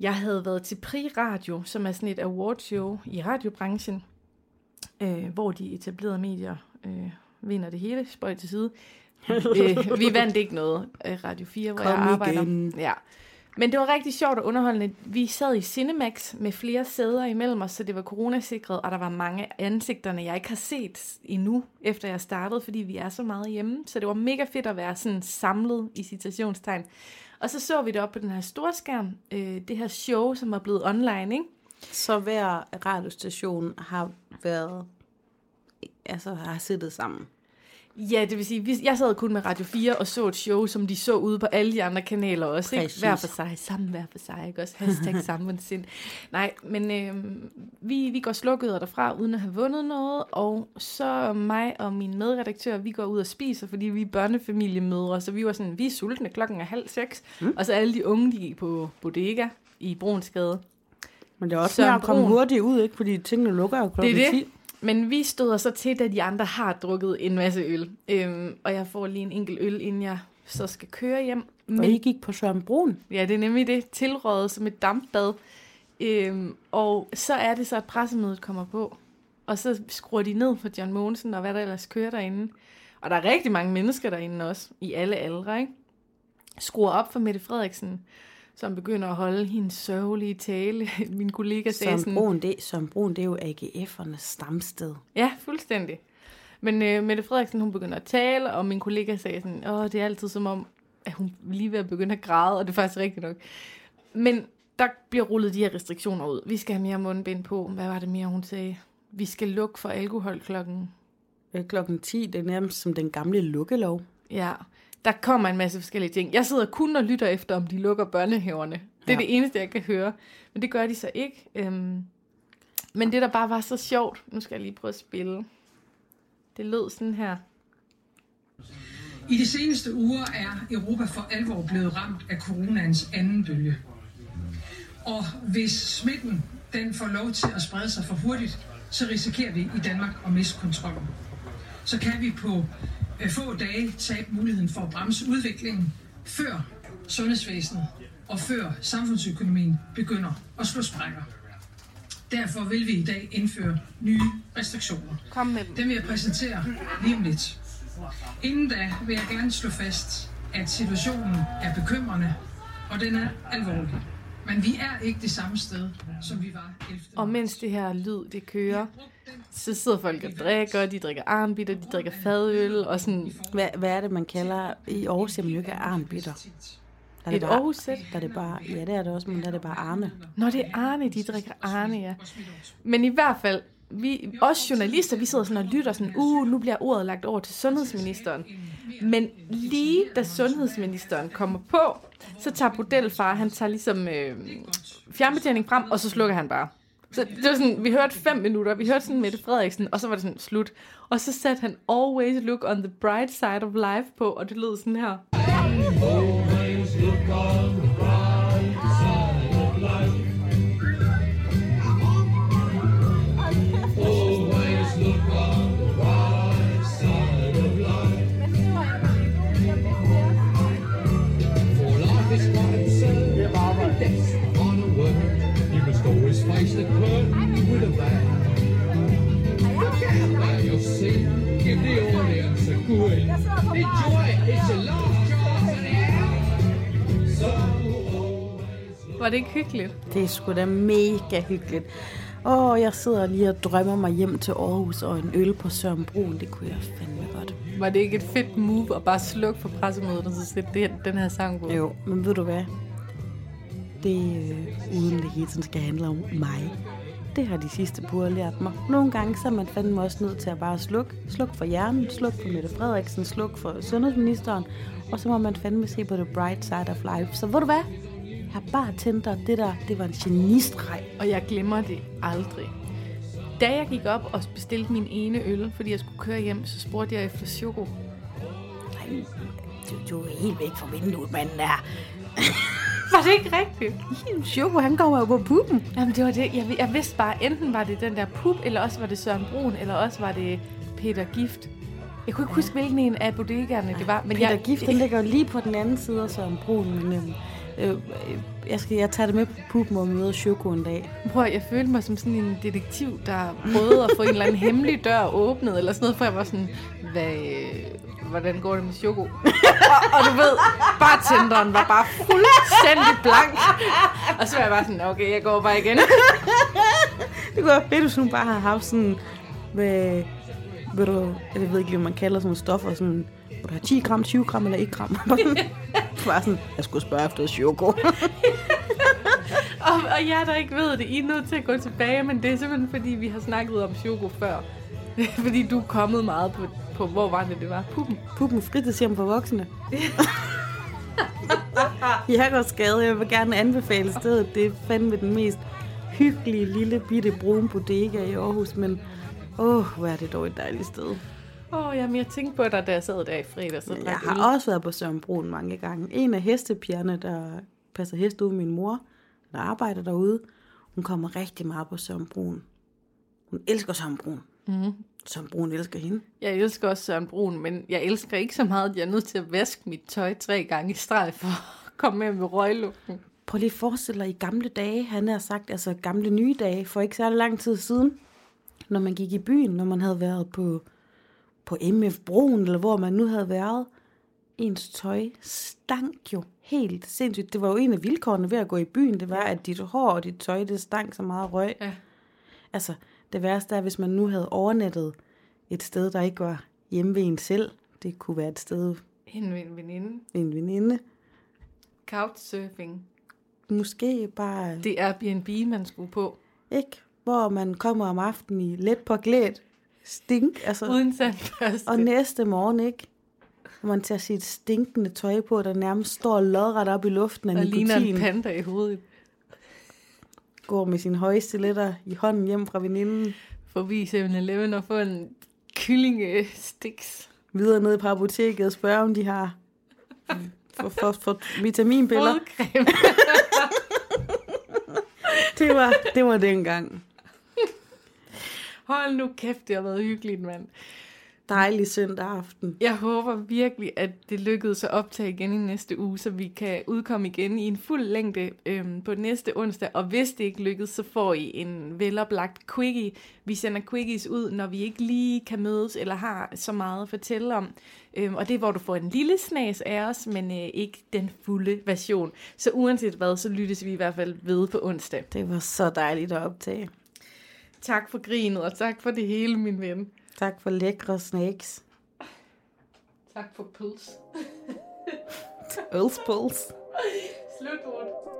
Jeg havde været til Pri Radio, som er sådan et awardshow i radiobranchen, øh, hvor de etablerede medier øh, vinder det hele, spøj til side. øh, vi vandt ikke noget, øh, Radio 4, hvor Kom jeg arbejder. igen. Ja. Men det var rigtig sjovt og underholdende. Vi sad i Cinemax med flere sæder imellem os, så det var coronasikret, og der var mange ansigterne, jeg ikke har set endnu, efter jeg startede, fordi vi er så meget hjemme. Så det var mega fedt at være sådan samlet i citationstegn. Og så så vi det op på den her store skærm, øh, det her show, som var blevet online, ikke? Så hver radiostation har været, altså har siddet sammen. Ja, det vil sige, jeg sad kun med Radio 4 og så et show, som de så ude på alle de andre kanaler også. Ikke? Præcis. Hver for sig, sammen hver for sig, ikke også? Hashtag samfundssind. Nej, men øh, vi, vi går slukket derfra, uden at have vundet noget, og så mig og min medredaktør, vi går ud og spiser, fordi vi er børnefamiliemødre, så vi var sådan, vi er sultne, klokken er halv seks, mm. og så alle de unge, de gik på bodega i Brunsgade. Men det er også med at komme hurtigt ud, ikke? Fordi tingene lukker jo klokken Det er det. 10. Men vi støder så til, da de andre har drukket en masse øl. Øhm, og jeg får lige en enkelt øl, inden jeg så skal køre hjem. Og I gik på Søren Brun. Ja, det er nemlig det. Tilrådet som et dampbad. Øhm, og så er det så, at pressemødet kommer på. Og så skruer de ned for John Mogensen og hvad der ellers kører derinde. Og der er rigtig mange mennesker derinde også, i alle aldre, ikke? Skruer op for Mette Frederiksen, som begynder at holde hendes sørgelige tale. Min kollega sagde Søren sådan... Brun, det, Søren Brun, det er jo AGF'ernes stamsted. Ja, fuldstændig. Men øh, Mette Frederiksen, hun begynder at tale, og min kollega sagde sådan, åh, det er altid som om, at hun lige ved at begynde at græde, og det er faktisk rigtigt nok. Men der bliver rullet de her restriktioner ud. Vi skal have mere mundbind på. Hvad var det mere, hun sagde? Vi skal lukke for alkohol klokken. Øh, Klokken 10, det er nærmest som den gamle lukkelov. Ja, der kommer en masse forskellige ting. Jeg sidder kun og lytter efter, om de lukker børnehaverne. Det er Ja. det eneste, jeg kan høre. Men det gør de så ikke. Øhm, men det, der bare var så sjovt, nu skal jeg lige prøve at spille. Det lød sådan her. I de seneste uger er Europa for alvor blevet ramt af coronaens anden bølge. Og hvis smitten den får lov til at sprede sig for hurtigt, så risikerer vi i Danmark at miste kontrollen. Så kan vi på få dage tabe muligheden for at bremse udviklingen, før sundhedsvæsenet og før samfundsøkonomien begynder at slå sprækker. Derfor vil vi i dag indføre nye restriktioner. Kom med dem. Den vil jeg præsentere lige om lidt. Inden da vil jeg gerne slå fast, at situationen er bekymrende, og den er alvorlig. Men vi er ikke det samme sted, som vi var 11. Og mens det her lyd, det kører, så sidder folk og drikker, de drikker arnbitter, de drikker fadøl, og sådan Hvad, hvad er det, man kalder i Aarhus, jamen jo ikke arnbitter? Der er et Aarhus-sæt. der er det bare, ja, det er det også, men der er det bare Arne. Nå, det er Arne, de drikker Arne, ja. Men i hvert fald, vi, os journalister, vi sidder sådan og lytter sådan, uh, nu bliver ordet lagt over til sundhedsministeren. Men lige da sundhedsministeren kommer på, så tager Bodelfar, han tager ligesom øh, fjernbetjening frem, og så slukker han bare. Så det var sådan, vi hørte fem minutter, vi hørte sådan Mette Frederiksen, og så var det sådan slut. Og så satte han Always Look on the Bright Side of Life på, og det lød sådan her. For Var det ikke hyggeligt? Det er sgu da mega hyggeligt. Åh, jeg sidder lige og drømmer mig hjem til Aarhus og en øl på Søren Brun. Det kunne jeg fandme godt. Var det ikke et fedt move at bare slukke for pressemødet og så sætte det, den her sang på? Jo, men ved du hvad? det øh, uden det hele tiden skal handle om mig. Det har de sidste par lært mig. Nogle gange så er man fandme også nødt til at bare slukke. Sluk for hjernen, sluk for Mette Frederiksen, sluk for sundhedsministeren. Og så må man fandme se på the bright side of life. Så ved du hvad? Jeg har bare tændt dig, det der, det var en genistreg. Og jeg glemmer det aldrig. Da jeg gik op og bestilte min ene øl, fordi jeg skulle køre hjem, så spurgte jeg efter choko. Nej, du, du er helt væk fra vinduet, manden der. Var det ikke rigtigt? Choco, han kommer jo på puppen. Jamen, det var det. Jeg, jeg vidste bare, enten var det den der pup, eller også var det Søren Brun, eller også var det Peter Gift. Jeg kunne ikke huske, hvilken en af bodegaerne det var. Men Peter jeg, Gift, den ligger jo lige på den anden side af Søren Brun. Men, øhm, øh, jeg, skal, jeg tager det med på puppen og møder Choco en dag. Prøv, jeg følte mig som sådan en detektiv, der prøvede at få en eller anden hemmelig dør åbnet, eller sådan noget, for jeg var sådan, hvad, øh, hvordan går det med Choco? og, og du ved, bartenderen var bare fuldstændig blank. Og så var jeg bare sådan, okay, jeg går bare igen. Det kunne være fedt, hvis hun bare havde haft sådan... Med, ved du, jeg ved ikke hvad man kalder sådan nogle stoffer, sådan, du har 10 gram, 20 gram eller 1 gram. bare sådan, jeg skulle spørge efter Choco. Og, og jeg der ikke ved det, I er nødt til at gå tilbage, men det er simpelthen fordi, vi har snakket om Choco før. fordi du er kommet meget på, på hvor var det, det var? Puppen. Puppen fritidshjem for voksne. jeg går skade. Jeg vil gerne anbefale stedet. Det er fandme den mest hyggelige lille bitte brun bodega i Aarhus, men åh, hvor er det dog et dejligt sted. Åh, oh, jamen, jeg tænkte på dig, da jeg sad der i fredags. og Jeg drak øl. har også været på Søren Brun mange gange. En af hestepigerne, der passer heste ude med min mor, der arbejder derude, hun kommer rigtig meget på Søren Brun. Hun elsker Søren Brun. Mm-hmm. Søren Brun elsker hende. Jeg elsker også Søren Brun, men jeg elsker ikke så meget, at jeg er nødt til at vaske mit tøj tre gange i streg for at komme med med røglugten. Prøv lige at forestille dig i gamle dage, han har sagt, altså gamle nye dage, for ikke særlig lang tid siden, når man gik i byen, når man havde været på, på MF Broen, eller hvor man nu havde været, ens tøj stank jo helt sindssygt. Det var jo en af vilkårene ved at gå i byen, det var, at dit hår og dit tøj, det stank så meget røg. Ja. Altså, det værste er, hvis man nu havde overnattet et sted, der ikke var hjemme ved en selv. Det kunne være et sted En ven- veninde. en veninde. Couchsurfing. Måske bare Det er Airbnb, man skulle på. Ikke? Hvor man kommer om aftenen i let påklædt stink, altså, Uden sandbørste. og næste morgen, ikke? Hvor man tager sit stinkende tøj på, der nærmest står lodret op i luften af og ligner en nikotin, panda i hovedet. går med sine høje stiletter i hånden hjem fra veninden, Forbi 7-Eleven og få en kyllingesticks. videre ned på apoteket og spørger, om de har for, for, for vitaminpiller. Det var, det var dengang. Hold nu kæft, det har været hyggeligt, mand. Dejlig søndag aften. Jeg håber virkelig, at det lykkedes at optage igen i næste uge, så vi kan udkomme igen i en fuld længde øhm, på næste onsdag. Og hvis det ikke lykkes, så får I en veloplagt quickie. Vi sender quickies ud, når vi ikke lige kan mødes eller har så meget at fortælle om. Øhm, og det er, hvor du får en lille snas af os, men øh, ikke den fulde version. Så uanset hvad, så lyttes vi i hvert fald ved på onsdag. Det var så dejligt at optage. Tak for grinet, og tak for det hele, min ven. Tak for lækre snacks. Tak for puls. Ølspuls. Slut, Morten.